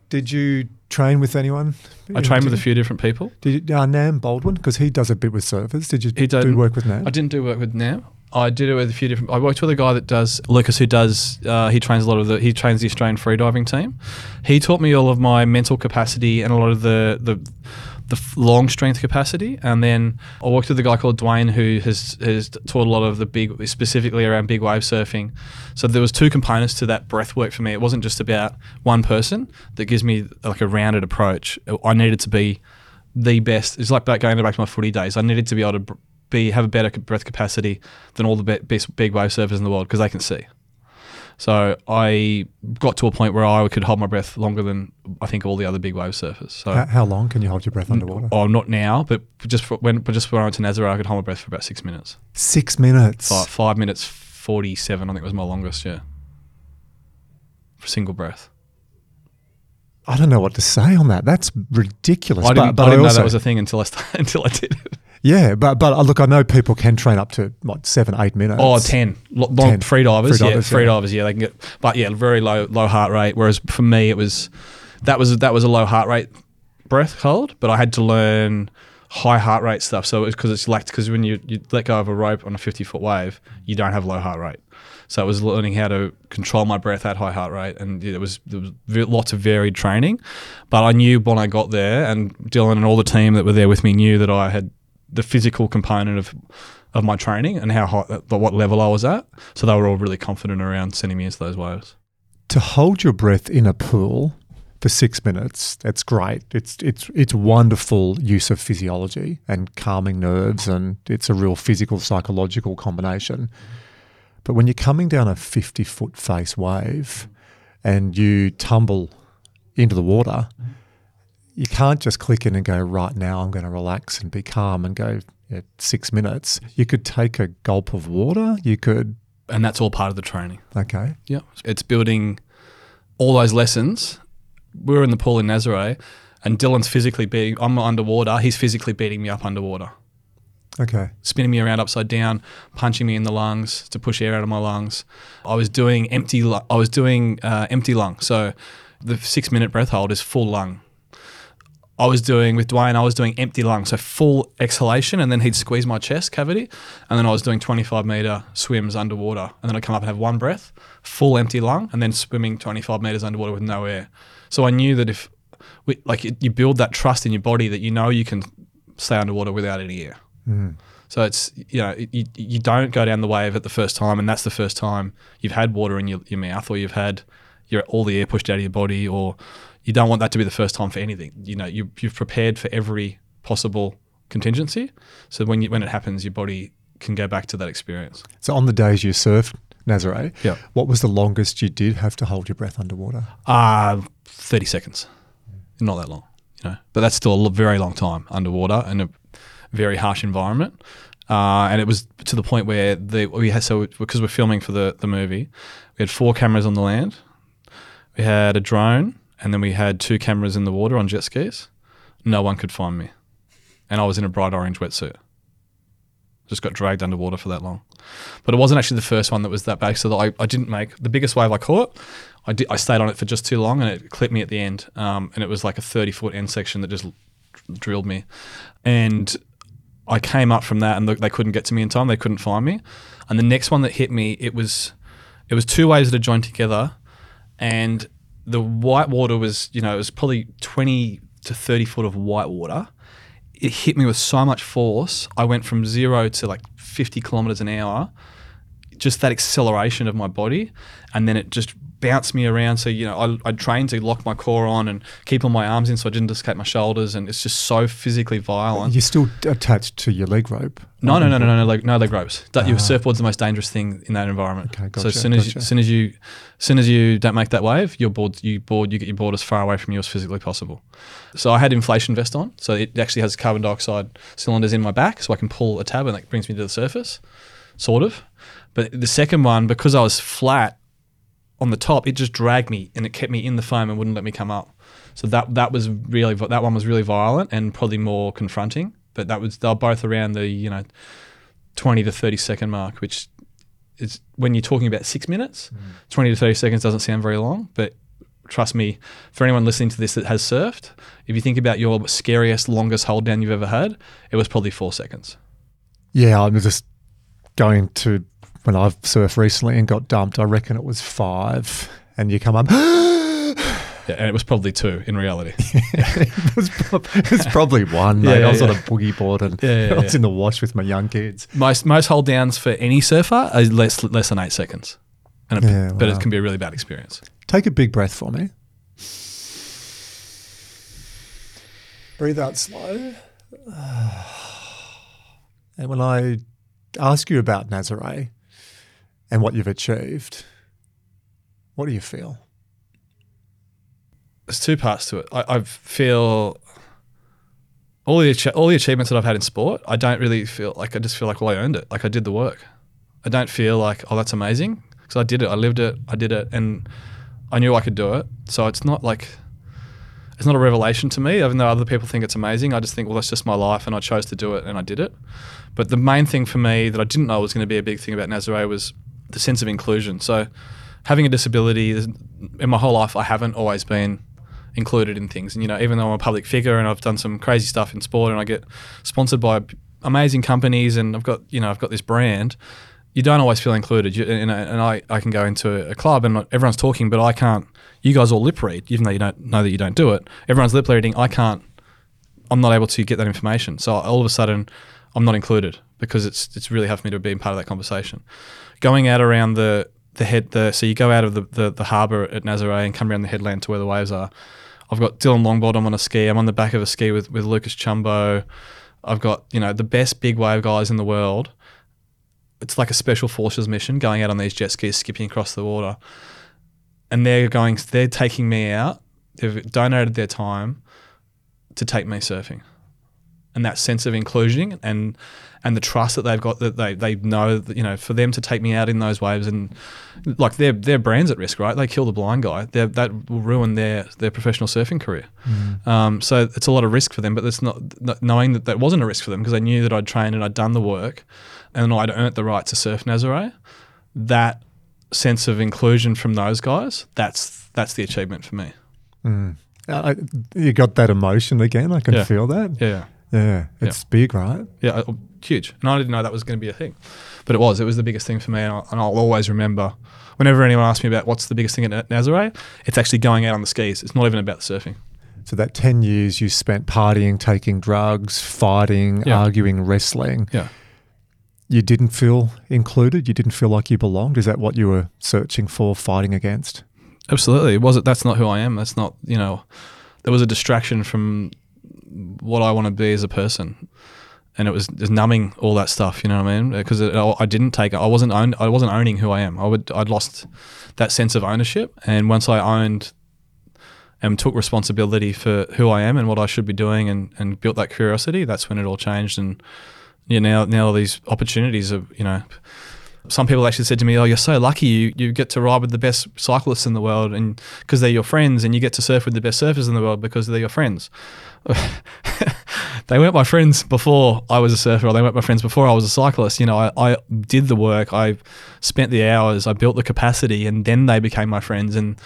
Did you train with anyone? I trained with a few different people. Did you, uh, Nam Baldwin? Because he does a bit with surfers. Did you He do work with Nam? I didn't do work with Nam. I did it with a few different. I worked with a guy that does Lucas, who does. Uh, he trains a lot of the. He trains the Australian freediving team. He taught me all of my mental capacity and a lot of the the the long strength capacity. And then I worked with a guy called Dwayne who has has taught a lot of the big, specifically around big wave surfing. So there was two components to that breath work for me. It wasn't just about one person that gives me like a rounded approach. I needed to be the best. It's like back going back to my footy days. I needed to be able to be have a better breath capacity than all the best big wave surfers in the world because they can see. So I got to a point where I could hold my breath longer than I think all the other big wave surfers. So How, how long can you hold your breath underwater? oh, not now, but just for, when but just when I went to Nazaré, I could hold my breath for about six minutes. Six minutes. Five, five minutes forty-seven, I think was my longest. Yeah, for single breath. I don't know what to say on that. That's ridiculous. I didn't, but, but I didn't know also- that was a thing until I started, until I did it. Yeah, but but uh, look, I know people can train up to what seven, eight minutes. Oh, 10. Lo- long 10. free divers, Free yeah, divers, free yeah. divers, yeah, they can get, but yeah, very low low heart rate. Whereas for me, it was that was that was a low heart rate breath hold, but I had to learn high heart rate stuff. So it was because it's like because when you, you let go of a rope on a fifty foot wave, you don't have low heart rate. So it was learning how to control my breath at high heart rate, and there was there was lots of varied training. But I knew when I got there, and Dylan and all the team that were there with me knew that I had the physical component of of my training and how high, what level I was at. So they were all really confident around sending me into those waves. to hold your breath in a pool for six minutes, that's great. It's it's it's wonderful use of physiology and calming nerves, and it's a real physical psychological combination. But when you're coming down a fifty foot face wave, and you tumble into the water, you can't just click in and go right now. I'm going to relax and be calm and go yeah, six minutes. You could take a gulp of water. You could And that's all part of the training. okay. Yeah. It's building all those lessons. We were in the pool in Nazaré and Dylan's physically beating, I'm underwater, he's physically beating me up underwater. Okay. spinning me around upside down, punching me in the lungs to push air out of my lungs. I was doing empty. I was doing uh, empty lung. So the six minute breath hold is full lung. I was doing with Dwayne. I was doing empty lung, so full exhalation, and then he'd squeeze my chest cavity, and then I was doing 25 meter swims underwater, and then I'd come up and have one breath, full empty lung, and then swimming 25 meters underwater with no air. So I knew that if, we, like, you build that trust in your body that you know you can stay underwater without any air. Mm-hmm. So it's you know you, you don't go down the wave at the first time, and that's the first time you've had water in your, your mouth, or you've had your all the air pushed out of your body, or you don't want that to be the first time for anything. You know you you've prepared for every possible contingency, so when you when it happens, your body can go back to that experience. So on the days you surfed Nazaré, Yeah. what was the longest you did have to hold your breath underwater? Uh thirty seconds, not that long, you know, but that's still a very long time underwater in a very harsh environment. Uh, and it was to the point where the we had so because we're filming for the the movie, we had four cameras on the land, we had a drone, and then we had two cameras in the water on jet skis. No one could find me, and I was in a bright orange wetsuit. Just got dragged underwater for that long, but it wasn't actually the first one that was that big. So that I, I didn't make the biggest wave I caught. I did, I stayed on it for just too long, and it clipped me at the end. Um, and it was like a thirty foot end section that just drilled me, and I came up from that and they couldn't get to me in time. They couldn't find me. And the next one that hit me, it was it was two waves that had joined together, and the white water was you know it was probably twenty to thirty foot of white water. It hit me with so much force. I went from zero to like fifty kilometers an hour. Just that acceleration of my body, and then it just bounced me around. So you know, I, I trained to lock my core on and keep all my arms in, so I didn't dislocate my shoulders. And it's just so physically violent. You're still attached to your leg rope. No, no, no, no, no, no, leg, no leg ropes. That, your surfboard's the most dangerous thing in that environment. Ah. Okay, so as soon as gotcha. as soon as you, as soon as you don't make that wave, your board, you board, you get your board as far away from you as physically possible. So I had inflation vest on, so it actually has carbon dioxide cylinders in my back, so I can pull a tab and that brings me to the surface, sort of. But the second one, because I was flat on the top, it just dragged me and it kept me in the foam and wouldn't let me come up. So that that was really that one was really violent and probably more confronting. But that was they're both around the you know twenty to thirty second mark, which is when you're talking about six minutes. Mm. Twenty to thirty seconds doesn't sound very long, but trust me, for anyone listening to this that has surfed, if you think about your scariest, longest hold down you've ever had, it was probably four seconds. Yeah, I'm just going to when I've surfed recently and got dumped. I reckon it was five, and you come up, Yeah, and it was probably two in reality. it, was prob- it was probably one. Mate. yeah, I was on a boogie board and Yeah, yeah, I was yeah. in the wash with my young kids. most most hold downs for any surfer are less less than eight seconds, and it, Yeah, but wow. it can be a really bad experience. Take a big breath for me. Breathe out slow. And when I ask you about Nazare and what you've achieved, what do you feel? There's two parts to it. I, I feel all the all the achievements that I've had in sport. I don't really feel like I just feel like well I earned it. Like I did the work. I don't feel like oh that's amazing because I did it. I lived it. I did it, and I knew I could do it. So it's not like it's not a revelation to me, even though other people think it's amazing. I just think, well, that's just my life, and I chose to do it, and I did it. But the main thing for me that I didn't know was going to be a big thing about Nazare was the sense of inclusion. So, having a disability in my whole life, I haven't always been included in things. And you know, even though I'm a public figure and I've done some crazy stuff in sport, and I get sponsored by amazing companies, and I've got you know I've got this brand. You don't always feel included, you, and, and I, I can go into a club and everyone's talking, but I can't. You guys all lip read, even though you don't know that you don't do it. Everyone's lip reading. I can't. I'm not able to get that information. So all of a sudden, I'm not included because it's it's really hard for me to be part of that conversation. Going out around the the head, the so you go out of the the, the harbour at Nazare and come around the headland to where the waves are. I've got Dylan Longbottom on a ski. I'm on the back of a ski with with Lucas Chumbo. I've got you know the best big wave guys in the world. It's like a special forces mission going out on these jet skis, skipping across the water, and they're going. They're taking me out. They've donated their time to take me surfing and that sense of inclusion and and the trust that they've got that they, they know that, you know for them to take me out in those waves and like their their brand's at risk right they kill the blind guy They're, that will ruin their their professional surfing career um, so it's a lot of risk for them but it's not, knowing that that wasn't a risk for them because they knew that I'd trained and I'd done the work and I'd earned the right to surf Nazare that sense of inclusion from those guys that's that's the achievement for me I, you got that emotion again. I can Yeah. feel that. yeah Yeah, it's big, right? Yeah, uh, huge. And I didn't know that was going to be a thing, but it was. It was the biggest thing for me, and I'll, and I'll always remember. Whenever anyone asks me about what's the biggest thing at Nazare, it's actually going out on the skis. It's not even about the surfing. So that 10 years you spent partying, taking drugs, fighting, Yeah. arguing, wrestling, Yeah. you didn't feel included? You didn't feel like you belonged? Is that what you were searching for, fighting against? Absolutely. It wasn't. That's not who I am. That's not. You know, there was a distraction from what I want to be as a person, and it was just numbing all that stuff. You know what I mean? Because I didn't take. I wasn't. I wasn't owning who I am. I would. I'd lost that sense of ownership, and once I owned and took responsibility for who I am and what I should be doing, and, and built that curiosity, that's when it all changed. And yeah, now now these opportunities are you know some people actually said to me, "Oh, you're so lucky. You, you get to ride with the best cyclists in the world, and because they're your friends, and you get to surf with the best surfers in the world because they're your friends." they weren't my friends before I was a surfer. Or they weren't my friends before I was a cyclist. You know, I, I did the work. I spent the hours. I built the capacity, and then they became my friends. And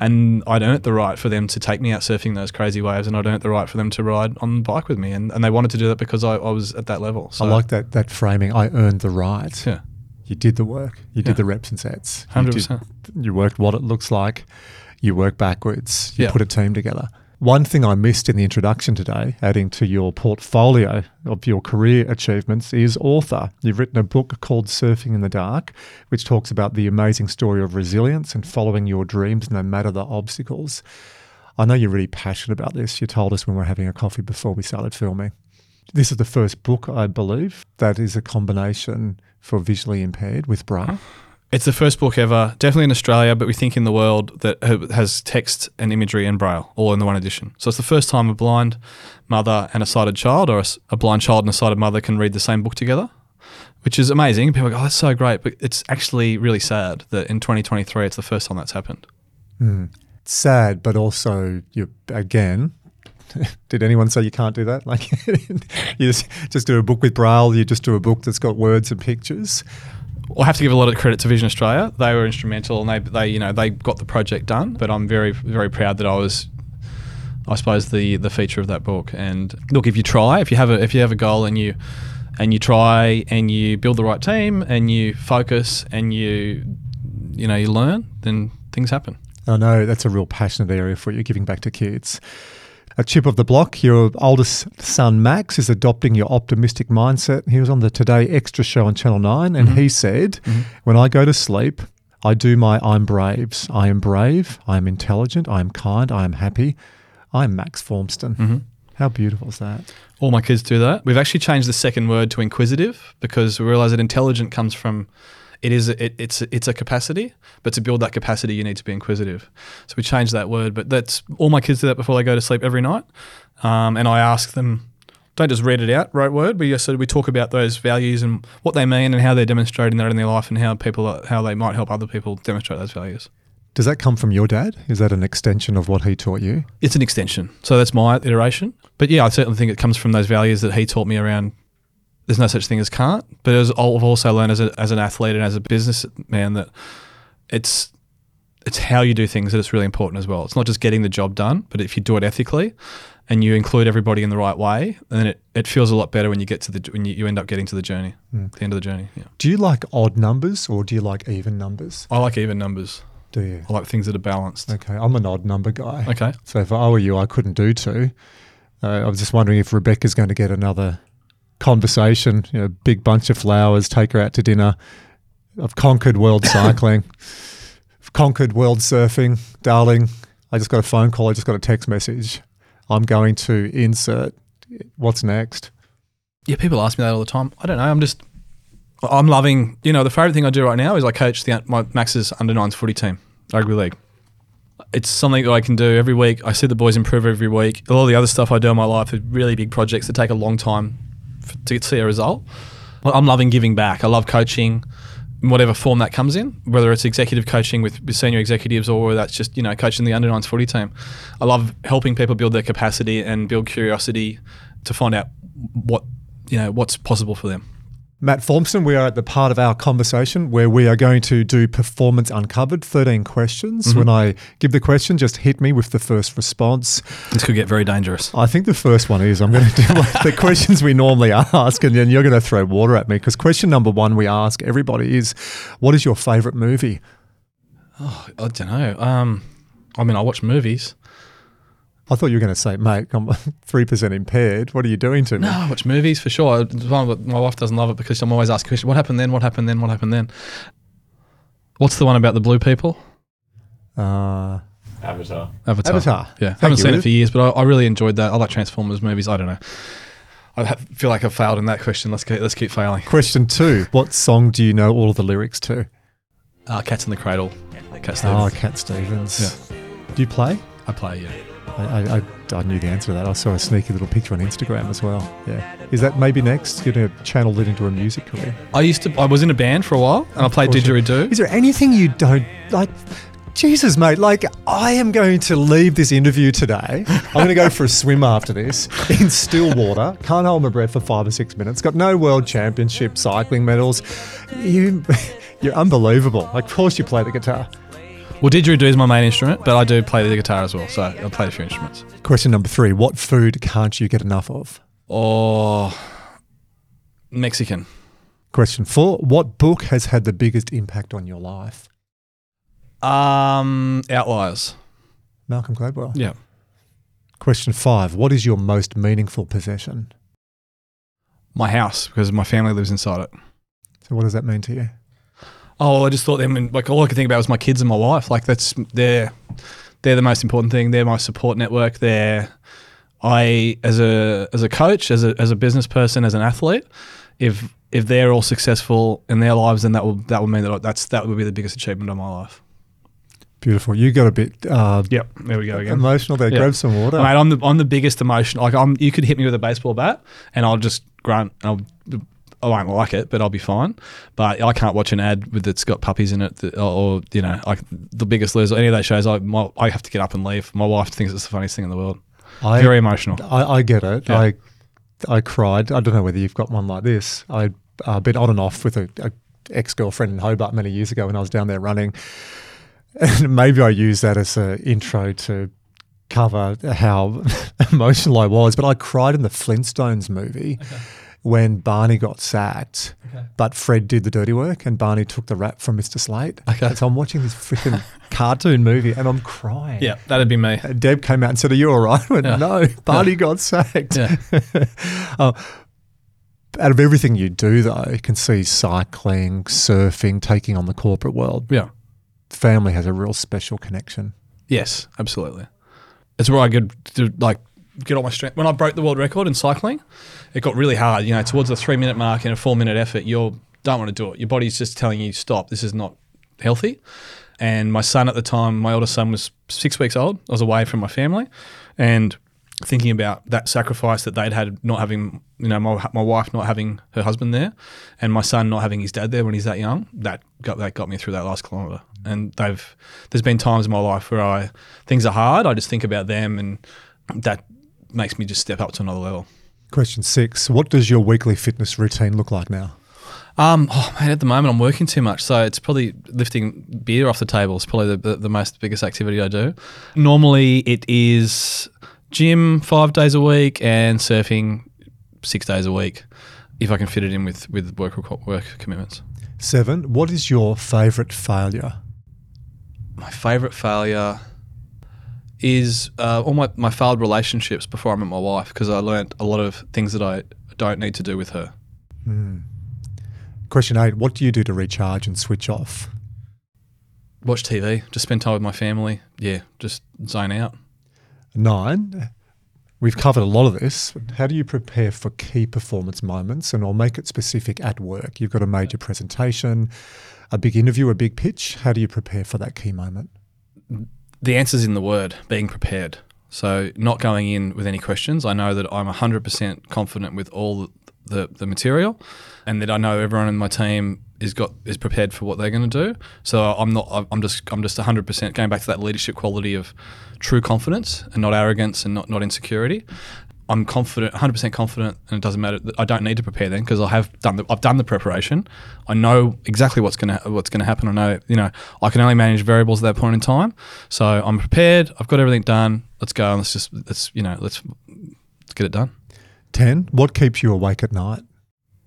and I'd earned the right for them to take me out surfing those crazy waves, and I'd earned the right for them to ride on the bike with me. And, and they wanted to do that because I, I was at that level. So, I like that, that framing. I earned the right. Yeah. You did the work. You Yeah. did the reps and sets. You, 100%. you worked what it looks like. You work backwards. You Yeah. put a team together. One thing I missed in the introduction today, adding to your portfolio of your career achievements, is author. You've written a book called Surfing in the Dark, which talks about the amazing story of resilience and following your dreams no matter the obstacles. I know you're really passionate about this. You told us when we were having a coffee before we started filming. This is the first book, I believe, that is a combination for visually impaired with braille. It's the first book ever, definitely in Australia, but we think in the world that has text and imagery and braille all in the one edition. So it's the first time a blind mother and a sighted child, or a, blind child and a sighted mother, can read the same book together, which is amazing. People go, "Oh, that's so great," but it's actually really sad that in 2023 it's the first time that's happened. Hmm. sad, but also you again. Did anyone say you can't do that? Like you just just do a book with braille. You just do a book that's got words and pictures. I have to give a lot of credit to Vision Australia. They were instrumental, and they, they, you know, they got the project done. But I'm very, very proud that I was, I suppose, the the feature of that book. And look, if you try, if you have a if you have a goal and you and you try and you build the right team and you focus and you, you know, you learn, then things happen. I know that's a real passionate area for you, giving back to kids. A chip of the block, your oldest son Max is adopting your optimistic mindset. He was on the Today Extra show on Channel 9 and mm-hmm. he said, mm-hmm. When I go to sleep, I do my I'm braves. I am brave, I am intelligent, I am kind, I am happy. I'm Max Formston. Mm-hmm. How beautiful is that? All my kids do that. We've actually changed the second word to inquisitive because we realize that intelligent comes from it is it, it's it's a capacity, but to build that capacity, you need to be inquisitive. So we changed that word. But that's all my kids do that before they go to sleep every night, um, and I ask them. Don't just read it out, rote word. We just we talk about those values and what they mean and how they're demonstrating that in their life and how people are, how they might help other people demonstrate those values. Does that come from your dad? Is that an extension of what he taught you? It's an extension. So that's my iteration. But yeah, I certainly think it comes from those values that he taught me around. There's no such thing as can't. But as I've also learned as, a, as an athlete and as a businessman that it's it's how you do things that it's really important as well. It's not just getting the job done, but if you do it ethically and you include everybody in the right way, then it, it feels a lot better when you get to the when you, you end up getting to the journey, the end of the journey. Yeah. Do you like odd numbers or do you like even numbers? I like even numbers. Do you? I like things that are balanced. Okay, I'm an odd number guy. Okay. So if I were you, I couldn't do two. Uh, I was just wondering if Rebecca's going to get another conversation, you know, big bunch of flowers, take her out to dinner. I've conquered world cycling, I've conquered world surfing, darling. I just got a phone call. I just got a text message. I'm going to insert. What's next? Yeah, people ask me that all the time. I don't know. I'm just, I'm loving. You know, the favorite thing I do right now is I coach the my Max's under nines footy team, rugby league. It's something that I can do every week. I see the boys improve every week. A lot of the other stuff I do in my life are really big projects that take a long time to see a result. I'm loving giving back. I love coaching in whatever form that comes in, whether it's executive coaching with with senior executives or that's just, you know, coaching the under nines footy team. I love helping people build their capacity and build curiosity to find out what, you know, what's possible for them. Matt Formston, we are at the part of our conversation where we are going to do Performance Uncovered, 13 questions. When I give the question, just hit me with the first response. This could get very dangerous. I think the first one is I'm going to do the questions we normally ask, and then you're going to throw water at me because question number one we ask everybody is, "What is your favourite movie?" Oh, I don't know. Um, I mean, I watch movies. I thought you were going to say, "Mate, I'm three percent impaired. What are you doing to me?" No, I watch movies for sure. It's one of the- My wife doesn't love it because I'm always asking questions. What happened then? What happened then? What happened then? What's the one about the blue people? Uh, Avatar. Avatar. Avatar. Yeah, Thank haven't you, seen Liz. it for years, but I, I really enjoyed that. I like Transformers movies. I don't know. I ha- feel like I've failed in that question. Let's keep, let's keep failing. question two: What song do you know all of the lyrics to? Uh, Cats in the Cradle. Cat Oh, Stevens. Cat Stevens. Do you play? I play. Yeah. I, I, I, knew the answer to that. I saw a sneaky little picture on Instagram as well. Yeah. Is that maybe next? You're going to channel it into a music career? I used to. I was in a band for a while, and I played didgeridoo. Is there anything you don't like? Jesus, mate, like I am going to leave this interview today. I'm going to go for a swim after this in still water. Can't hold my breath for five or six minutes. Got no world championship cycling medals. You, you're unbelievable. Of course, you play the guitar. Well, didgeridoo is my main instrument, but I do play the guitar as well. So I play a few instruments. Question number three: What food can't you get enough of? Oh, Mexican. Question four: What book has had the biggest impact on your life? Um, Outliers. Malcolm Gladwell. Yeah. Question five: What is your most meaningful possession? My house because my family lives inside it. So, what does that mean to you? Oh, well, I just thought them and like all I could think about was my kids and my wife. Like that's they're they're the most important thing. They're my support network. They're I as a as a coach, as a as a business person, as an athlete, if if they're all successful in their lives, then that will that will mean that that's that would be the biggest achievement of my life. Beautiful. You got a bit uh, Yep, there we go again. emotional there. Yeah. Grab some water. Mate, I'm the I'm the biggest emotion. Like I'm, you could hit me with a baseball bat, and I'll just grunt. And I'll, I won't like it, but I'll be fine. But I can't watch an ad with that's got puppies in it, that, or, or you know, like the Biggest Loser. Any of those shows, I my, I have to get up and leave. My wife thinks it's the funniest thing in the world. I, Very emotional. I, I get it. Yeah. I I cried. I don't know whether you've got one like this. I'd uh, been on and off with a, a ex girlfriend in Hobart many years ago when I was down there running, and maybe I used that as an intro to cover how emotional I was. But I cried in the Flintstones movie when Barney got sacked, but Fred did the dirty work and Barney took the rap from Mr. Slate. Okay. So I'm watching this freaking cartoon movie and I'm crying. Yeah, that'd be me. And Deb came out and said, Are you all right? I went, Yeah. No, Barney got sacked. Yeah. Uh, out of everything you do, though, you can see cycling, surfing, taking on the corporate world. Yeah. Family has a real special connection. Yes, absolutely. It's where I could like get all my strength. When I broke the world record in cycling, it got really hard. You know, towards the three minute mark in a four minute effort, you don't want to do it. Your body's just telling you stop. This is not healthy. And my son at the time, my oldest son was six weeks old. I was away from my family, and thinking about that sacrifice that they'd had, not having you know my, my wife not having her husband there, and my son not having his dad there when he's that young. That got that got me through that last kilometre. And they've there's been times in my life where I things are hard. I just think about them, and that makes me just step up to another level. Question six What does your weekly fitness routine look like now? Um, oh man, at the moment I'm working too much, so it's probably lifting beer off the table is probably the, the, the most biggest activity I do. Normally it is gym five days a week and surfing six days a week, if I can fit it in with with work work commitments. Seven What is your favourite failure? My favorite failure is uh, all my, my failed relationships before I met my wife because I learned a lot of things that I don't need to do with her. Question eight What do you do to recharge and switch off? Watch TV, just spend time with my family. Yeah, just zone out. Nine We've covered a lot of this. How do you prepare for key performance moments? And I'll make it specific at work. You've got a major presentation, a big interview, a big pitch. How do you prepare for that key moment? The answer's in the word being prepared. So not going in with any questions. I know that I'm 100% confident with all the, the material, and that I know everyone in my team is got is prepared for what they're going to do. So I'm not. I'm just. I'm just 100% going back to that leadership quality of true confidence and not arrogance and not not insecurity. I'm confident, 100% confident, and it doesn't matter. I don't need to prepare then because I have done the, I've done the preparation. I know exactly what's gonna what's gonna happen. I know you know I can only manage variables at that point in time. So I'm prepared. I've got everything done. Let's go. and Let's just let's you know let's let's get it done. 10. What keeps you awake at night?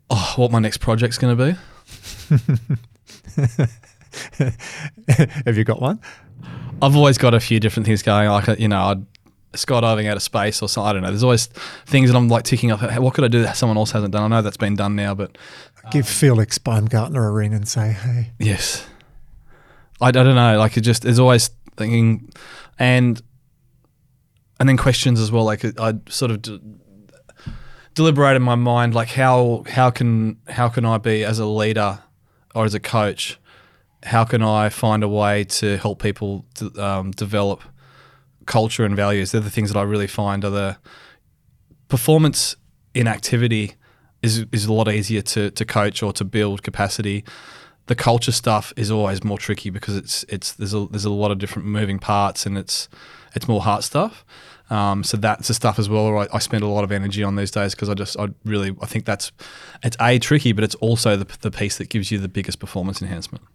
Oh, what my next project's gonna be? Have you got one? I've always got a few different things going. Like you know, I'd skydiving out of space or something. I don't know. There's always things that I'm like ticking off. What could I do that someone else hasn't done? I know that's been done now, but Give Felix Baumgartner a ring and say, hey, Yes. I, I don't know. Like it just there's always thinking, and and then questions as well. Like I sort of d- deliberate in my mind, like how how can how can I be as a leader or as a coach? How can I find a way to help people to, um, develop culture and values? They're the things that I really find are the performance in activity is is a lot easier to to coach or to build capacity. The culture stuff is always more tricky because it's it's there's a there's a lot of different moving parts and it's it's more heart stuff. Um, so that's the stuff as well. Where I, I spend a lot of energy on these days because I just I really I think that's it's a tricky, but it's also the the piece that gives you the biggest performance enhancement.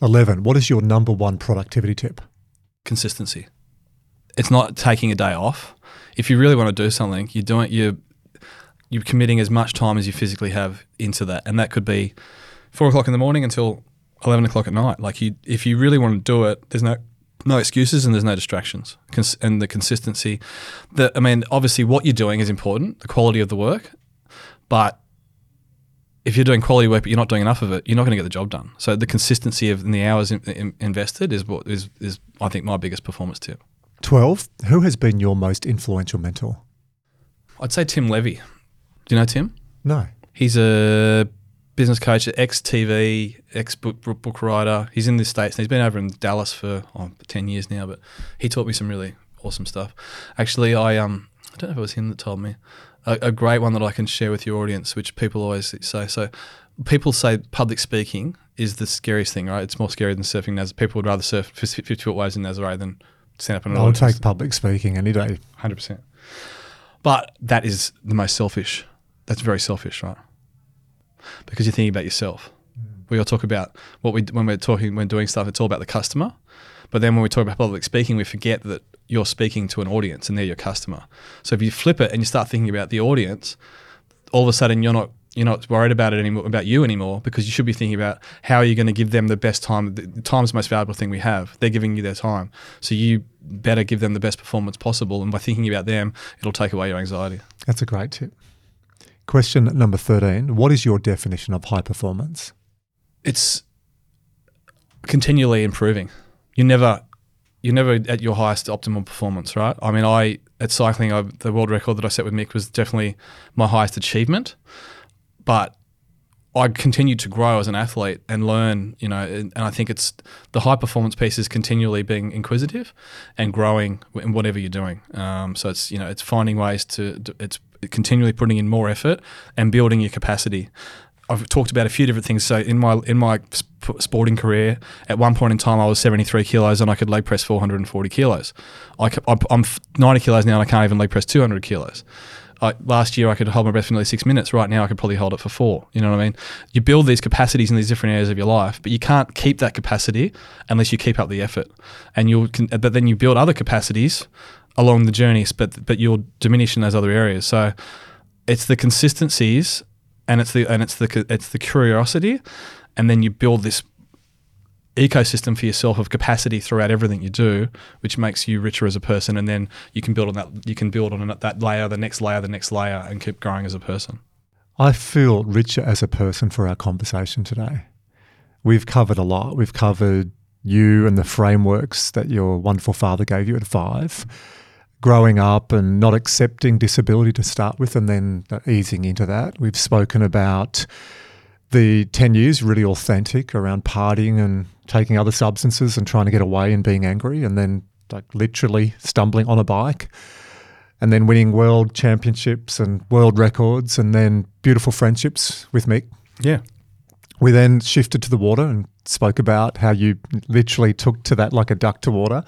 11. What is your number one productivity tip? consistency. It's not taking a day off. If you really want to do something, you're doing you're you're committing as much time as you physically have into that, and that could be four o'clock in the morning until eleven o'clock at night. Like you, if you really want to do it, there's no no excuses and there's no distractions. Cons- and the consistency. I mean, obviously, what you're doing is important, the quality of the work, but if you're doing quality work but you're not doing enough of it, you're not going to get the job done. So the consistency of the hours in, in, invested is what is is I think my biggest performance tip. 12. Who has been your most influential mentor? I'd say Tim Levy. Do you know Tim? No. He's a business coach, ex TV, ex book, writer. He's in the states and he's been over in Dallas for ten years now. But he taught me some really awesome stuff. Actually, I um I don't know if it was him that told me a, a great one that I can share with your audience, which people always say. So people say public speaking is the scariest thing, right? It's more scary than surfing. Naz- people would rather surf 50 foot waves in Nazare than stand up in an I'll take public speaking any day. Hundred percent. But that is the most selfish. That's very selfish, right? Because you're thinking about yourself. Mm. We all talk about what we when we're talking when doing stuff. It's all about the customer. But then when we talk about public speaking, we forget that you're speaking to an audience and they're your customer. So if you flip it and you start thinking about the audience, all of a sudden you're not You're not worried about it anymore about you anymore because you should be thinking about how are you going to give them the best time. The time's the most valuable thing we have. They're giving you their time, so you better give them the best performance possible. And by thinking about them, it'll take away your anxiety. That's a great tip. Question number 13 What is your definition of high performance? It's continually improving. You're never you're never at your highest optimal performance, right? I mean, I at cycling, I, the world record that I set with Mick was definitely my highest achievement, but I continued to grow as an athlete and learn, you know, and, and I think it's the high performance piece is continually being inquisitive and growing in whatever you're doing. Um, so it's you know it's finding ways to it's continually putting in more effort and building your capacity. I've talked about a few different things. So in my in my sp- sporting career, at one point in time, I was 73 kilos and I could leg press 440 kilos. I, am 90 kilos now and I can't even leg press 200 kilos. I, last year I could hold my breath for nearly six minutes. Right now I could probably hold it for four. You know what I mean? You build these capacities in these different areas of your life, but you can't keep that capacity unless you keep up the effort. And you'll, uh, but then you build other capacities along the journey, but but you'll diminish in those other areas. So it's the consistencies and it's the and it's the it's the curiosity, and then you build this ecosystem for yourself of capacity throughout everything you do, which makes you richer as a person, and then you can build on that. You can build on that layer, the next layer, the next layer, and keep growing as a person. I feel richer as a person for our conversation today. We've covered a lot. We've covered you and the frameworks that your wonderful father gave you at five growing up and not accepting disability to start with and then easing into that. We've spoken about the 10 years really authentic around partying and taking other substances and trying to get away and being angry and then like literally stumbling on a bike and then winning world championships and world records and then beautiful friendships with Mick. Yeah. We then shifted to the water and spoke about how you literally took to that like a duck to water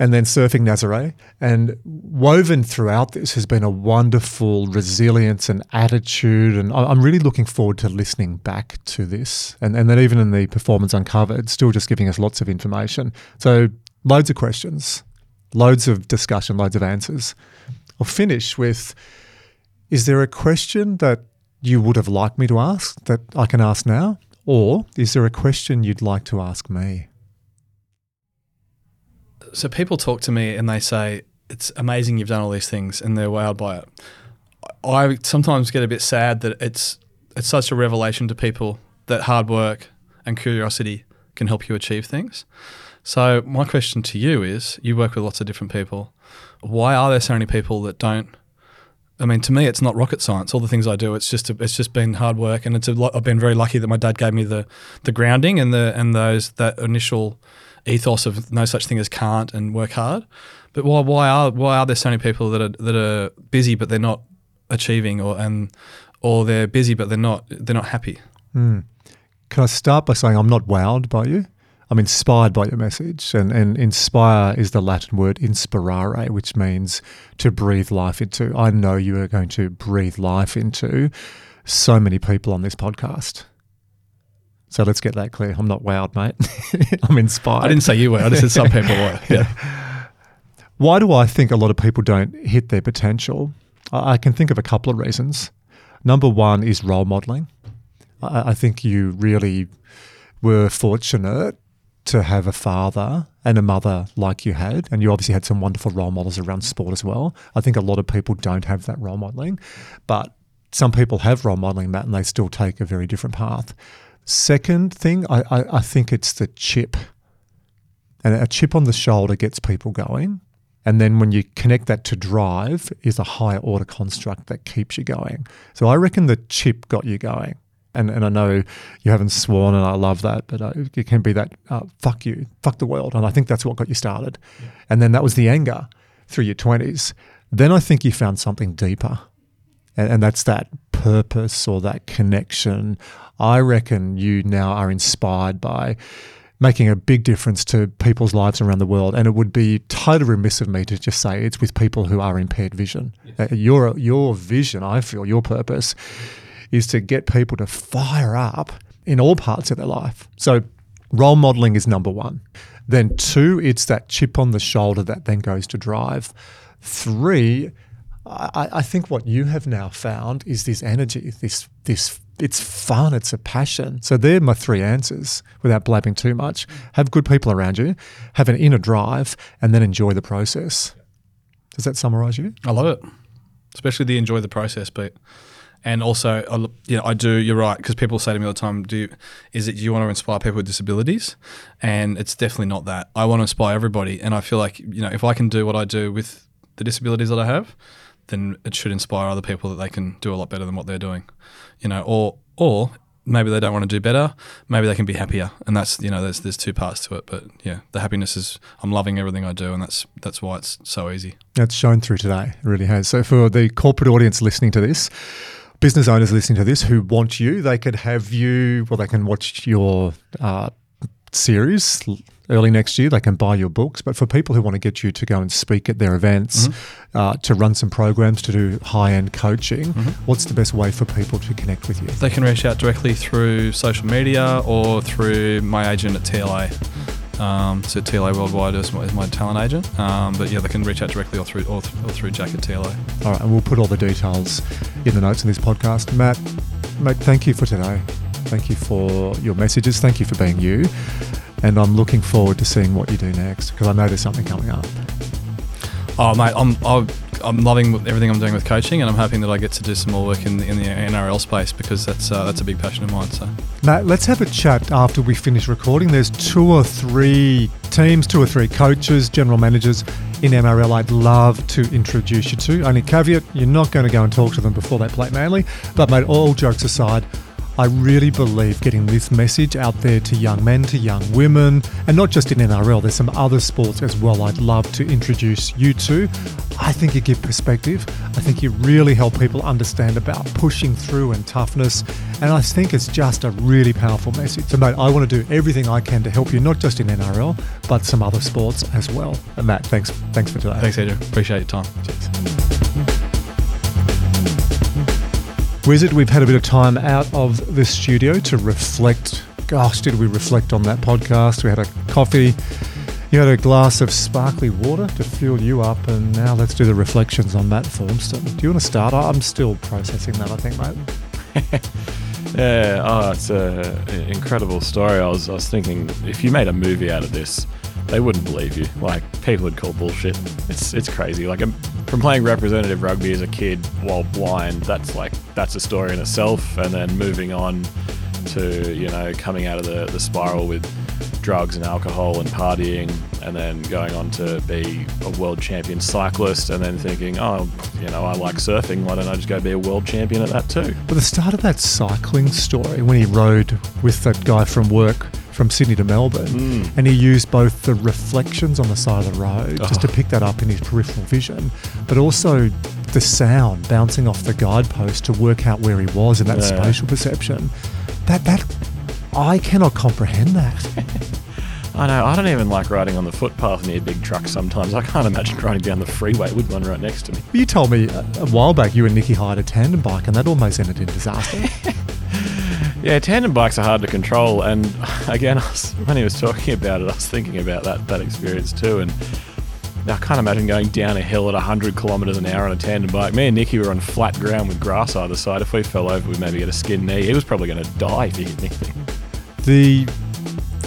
and then surfing Nazare. And woven throughout this has been a wonderful resilience and attitude. And I'm really looking forward to listening back to this. And, and then even in the Performance Uncovered, still just giving us lots of information. So loads of questions, loads of discussion, loads of answers. I'll finish with Is there a question that you would have liked me to ask that I can ask now? Or is there a question you'd like to ask me? So people talk to me and they say it's amazing you've done all these things and they're wowed by it. I sometimes get a bit sad that it's it's such a revelation to people that hard work and curiosity can help you achieve things. So my question to you is: You work with lots of different people. Why are there so many people that don't? I mean, to me, it's not rocket science. All the things I do, it's just a, it's just been hard work, and it's a, I've been very lucky that my dad gave me the the grounding and the and those that initial ethos of no such thing as can't and work hard. But why why are why are there so many people that are that are busy but they're not achieving or and or they're busy but they're not they're not happy? Mm. Can I start by saying I'm not wowed by you? I'm inspired by your message, and, and inspire is the Latin word inspirare, which means to breathe life into. I know you are going to breathe life into so many people on this podcast. So let's get that clear. I'm not wowed, mate. I'm inspired. I didn't say you were. I just said some people were. Yeah. Why do I think a lot of people don't hit their potential? I can think of a couple of reasons. Number one is role modeling. I think you really were fortunate to have a father and a mother like you had, and you obviously had some wonderful role models around sport as well. I think a lot of people don't have that role modeling, but some people have role modeling that and they still take a very different path. Second thing, I, I, I think it's the chip. And a chip on the shoulder gets people going. And then when you connect that to drive, is a higher order construct that keeps you going. So I reckon the chip got you going. And, and I know you haven't sworn, and I love that, but uh, it can be that uh, fuck you, fuck the world. And I think that's what got you started. Yeah. And then that was the anger through your 20s. Then I think you found something deeper. And, and that's that purpose or that connection I reckon you now are inspired by making a big difference to people's lives around the world. And it would be totally remiss of me to just say it's with people who are impaired vision. Yes. Uh, your, your vision, I feel, your purpose is to get people to fire up in all parts of their life. So role modeling is number one. Then two, it's that chip on the shoulder that then goes to drive. Three, I, I think what you have now found is this energy, this this it's fun, it's a passion. So they're my three answers without blabbing too much. Have good people around you, have an inner drive, and then enjoy the process. Does that summarize you? I love it, especially the enjoy the process bit. And also, you know, I do. You're right because people say to me all the time, "Do you, is it you want to inspire people with disabilities?" And it's definitely not that. I want to inspire everybody, and I feel like you know, if I can do what I do with the disabilities that I have, then it should inspire other people that they can do a lot better than what they're doing. You know, or or maybe they don't want to do better. Maybe they can be happier, and that's you know, there's there's two parts to it. But yeah, the happiness is I'm loving everything I do, and that's that's why it's so easy. That's shown through today. It really has. So for the corporate audience listening to this, business owners listening to this who want you, they could have you, well, they can watch your uh, series early next year. They can buy your books. But for people who want to get you to go and speak at their events, uh, to run some programs, to do high end coaching, what's the best way for people to connect with you? They can reach out directly through social media or through my agent at TLA. Um, so TLA Worldwide is my, is my talent agent. Um, but yeah, they can reach out directly or through or, th- or through Jack at TLA. All right, and we'll put all the details in the notes in this podcast. Matt, mate, thank you for today. Thank you for your messages. Thank you for being you. And I'm looking forward to seeing what you do next because I know there's something coming up. Oh mate, I'm I'm, loving everything I'm doing with coaching, and I'm hoping that I get to do some more work in, in the NRL space because that's uh, that's a big passion of mine. So Matt, let's have a chat after we finish recording. There's two or three teams, two or three coaches, general managers in NRL I'd love to introduce you to. Only caveat, you're not going to go and talk to them before they play Manly. But mate, all jokes aside, I really believe getting this message out there to young men, to young women, and not just in NRL, there's some other sports as well I'd love to introduce you to. I think you give perspective. I think you really help people understand about pushing through and toughness. And I think it's just a really powerful message. So, mate, I want to do everything I can to help you, not just in NRL, but some other sports as well. And Matt, thanks, thanks for today. thanks, Andrew. Appreciate your time. Wizard, we've had a bit of time out of the studio to reflect. Gosh, did we reflect on that podcast? We had a coffee. You had a glass of sparkly water to fuel you up, and now let's do the reflections on Matt Formston. Do you want to start? I'm still processing that, I think, mate. Yeah, oh, it's an incredible story. I was, I was thinking if you made a movie out of this, they wouldn't believe you. Like people would call bullshit. It's it's crazy. Like from playing representative rugby as a kid while blind, that's like that's a story in itself. And then moving on to you know coming out of the the spiral with drugs and alcohol and partying, and then going on to be a world champion cyclist, and then thinking, oh, you know, I like surfing. Why don't I just go be a world champion at that too? But the start of that cycling story, when he rode with that guy from work from Sydney to Melbourne, hmm. and he used both the reflections on the side of the road just to oh. pick that up in his peripheral vision, but also the sound bouncing off the guidepost to work out where he was in that Yeah. spatial perception. That that I cannot comprehend that. I know. I don't even like riding on the footpath near big trucks sometimes. I can't imagine riding down the freeway with one right next to me. you told me a, a while back you and Nikki hired a tandem bike, and that almost ended in disaster. Yeah, tandem bikes are hard to control. And again, was, when he was talking about it, I was thinking about that, that experience too. And I can't imagine going down a hill at 100 kilometres an hour on a tandem bike. Me and Nicky were on flat ground with grass either side. If we fell over, we'd maybe get a skin knee. He was probably going to die if he hit anything. The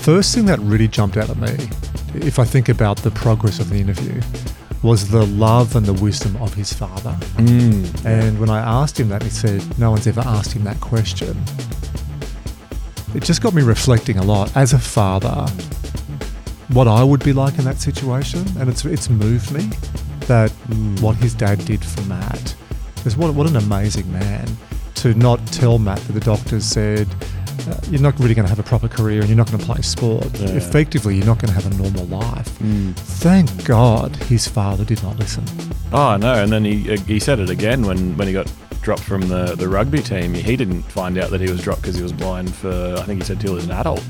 first thing that really jumped out at me, if I think about the progress of the interview, was the love and the wisdom of his father. Mm. And when I asked him that, he said, No one's ever asked him that question. It just got me reflecting a lot as a father, what I would be like in that situation. And it's, it's moved me that mm. what his dad did for Matt. Because what, what an amazing man to not tell Matt that the doctors said, uh, you're not really going to have a proper career and you're not going to play sport. Yeah. Effectively, you're not going to have a normal life. Hmm. Thank God his father did not listen. Oh no! And then he uh, he said it again when, when he got dropped from the, the rugby team. He didn't find out that he was dropped because he was blind for I think he said till he was an adult.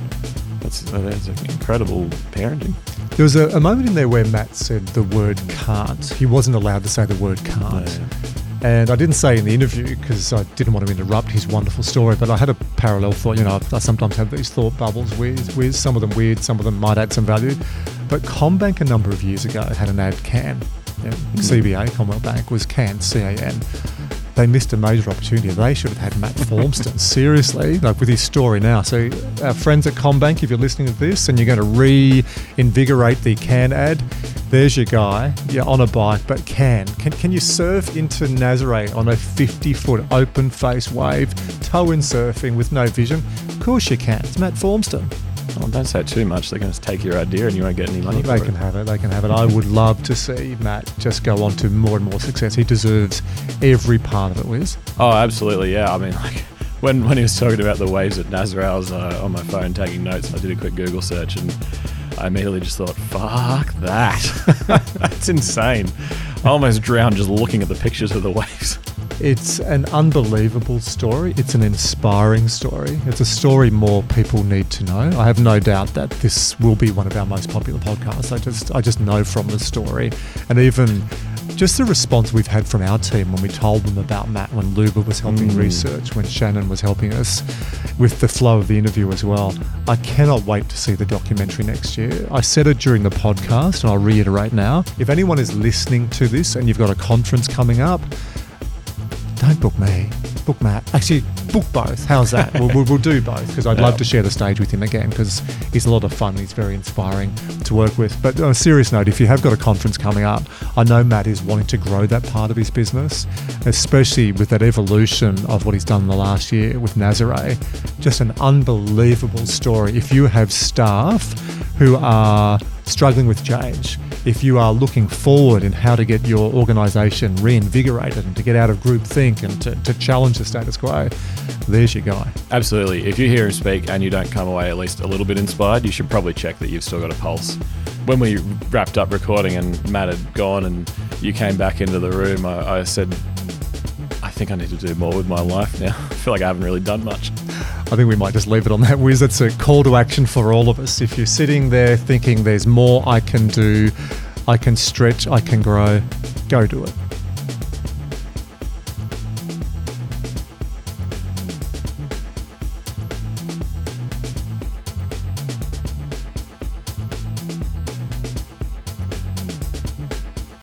That's uh, that's incredible parenting. There was a, a moment in there where Matt said the word can't. He wasn't allowed to say the word can't. Yeah. And I didn't say in the interview because I didn't want to interrupt his wonderful story, but I had a parallel thought. You know, I sometimes have these thought bubbles with, with some of them weird, some of them might add some value. But CommBank a number of years ago had an ad can yeah, hmm. CBA, Commonwealth Bank, was CAN, C-A-N. They missed a major opportunity. They should have had Matt Formston, seriously, like with his story now. So, our friends at CommBank, if you're listening to this and you're going to reinvigorate the CAN ad, there's your guy. You're on a bike, but can. Can, can you surf into Nazare on a 50 foot open face wave, toe in surfing with no vision? Of course you can. It's Matt Formston. Don't say too much. They're going to take your idea and you won't get any money They can it. have it. They can have it. I would love to see Matt just go on to more and more success. He deserves every part of it, Wiz. Oh, absolutely. Yeah. I mean, like when when he was talking about the waves at Nazareth, I was uh, on my phone taking notes. I did a quick Google search and I immediately just thought, "Fuck that! That's insane." I almost drowned just looking at the pictures of the waves. It's an unbelievable story. It's an inspiring story. It's a story more people need to know. I have no doubt that this will be one of our most popular podcasts. I just I just know from the story and even just the response we've had from our team when we told them about Matt when Luba was helping mm. research, when Shannon was helping us with the flow of the interview as well. I cannot wait to see the documentary next year. I said it during the podcast and I'll reiterate now. If anyone is listening to this and you've got a conference coming up, don't book me. Book Matt. Actually, book both. How's that? we'll, we'll, we'll do both because I'd love to share the stage with him again because he's a lot of fun. He's very inspiring to work with. But on a serious note, if you have got a conference coming up, I know Matt is wanting to grow that part of his business, especially with that evolution of what he's done in the last year with Nazare. Just an unbelievable story. If you have staff who are struggling with change, if you are looking forward in how to get your organisation reinvigorated and to get out of groupthink and to, to challenge the status quo, there's your guy. Absolutely. If you hear him speak and you don't come away at least a little bit inspired, you should probably check that you've still got a pulse. When we wrapped up recording and Matt had gone and you came back into the room, I, I said, I think I need to do more with my life now. I feel like I haven't really done much. I think we might just leave it on that, Wiz. It's a call to action for all of us. If you're sitting there thinking there's more I can do, I can stretch, I can grow, go do it.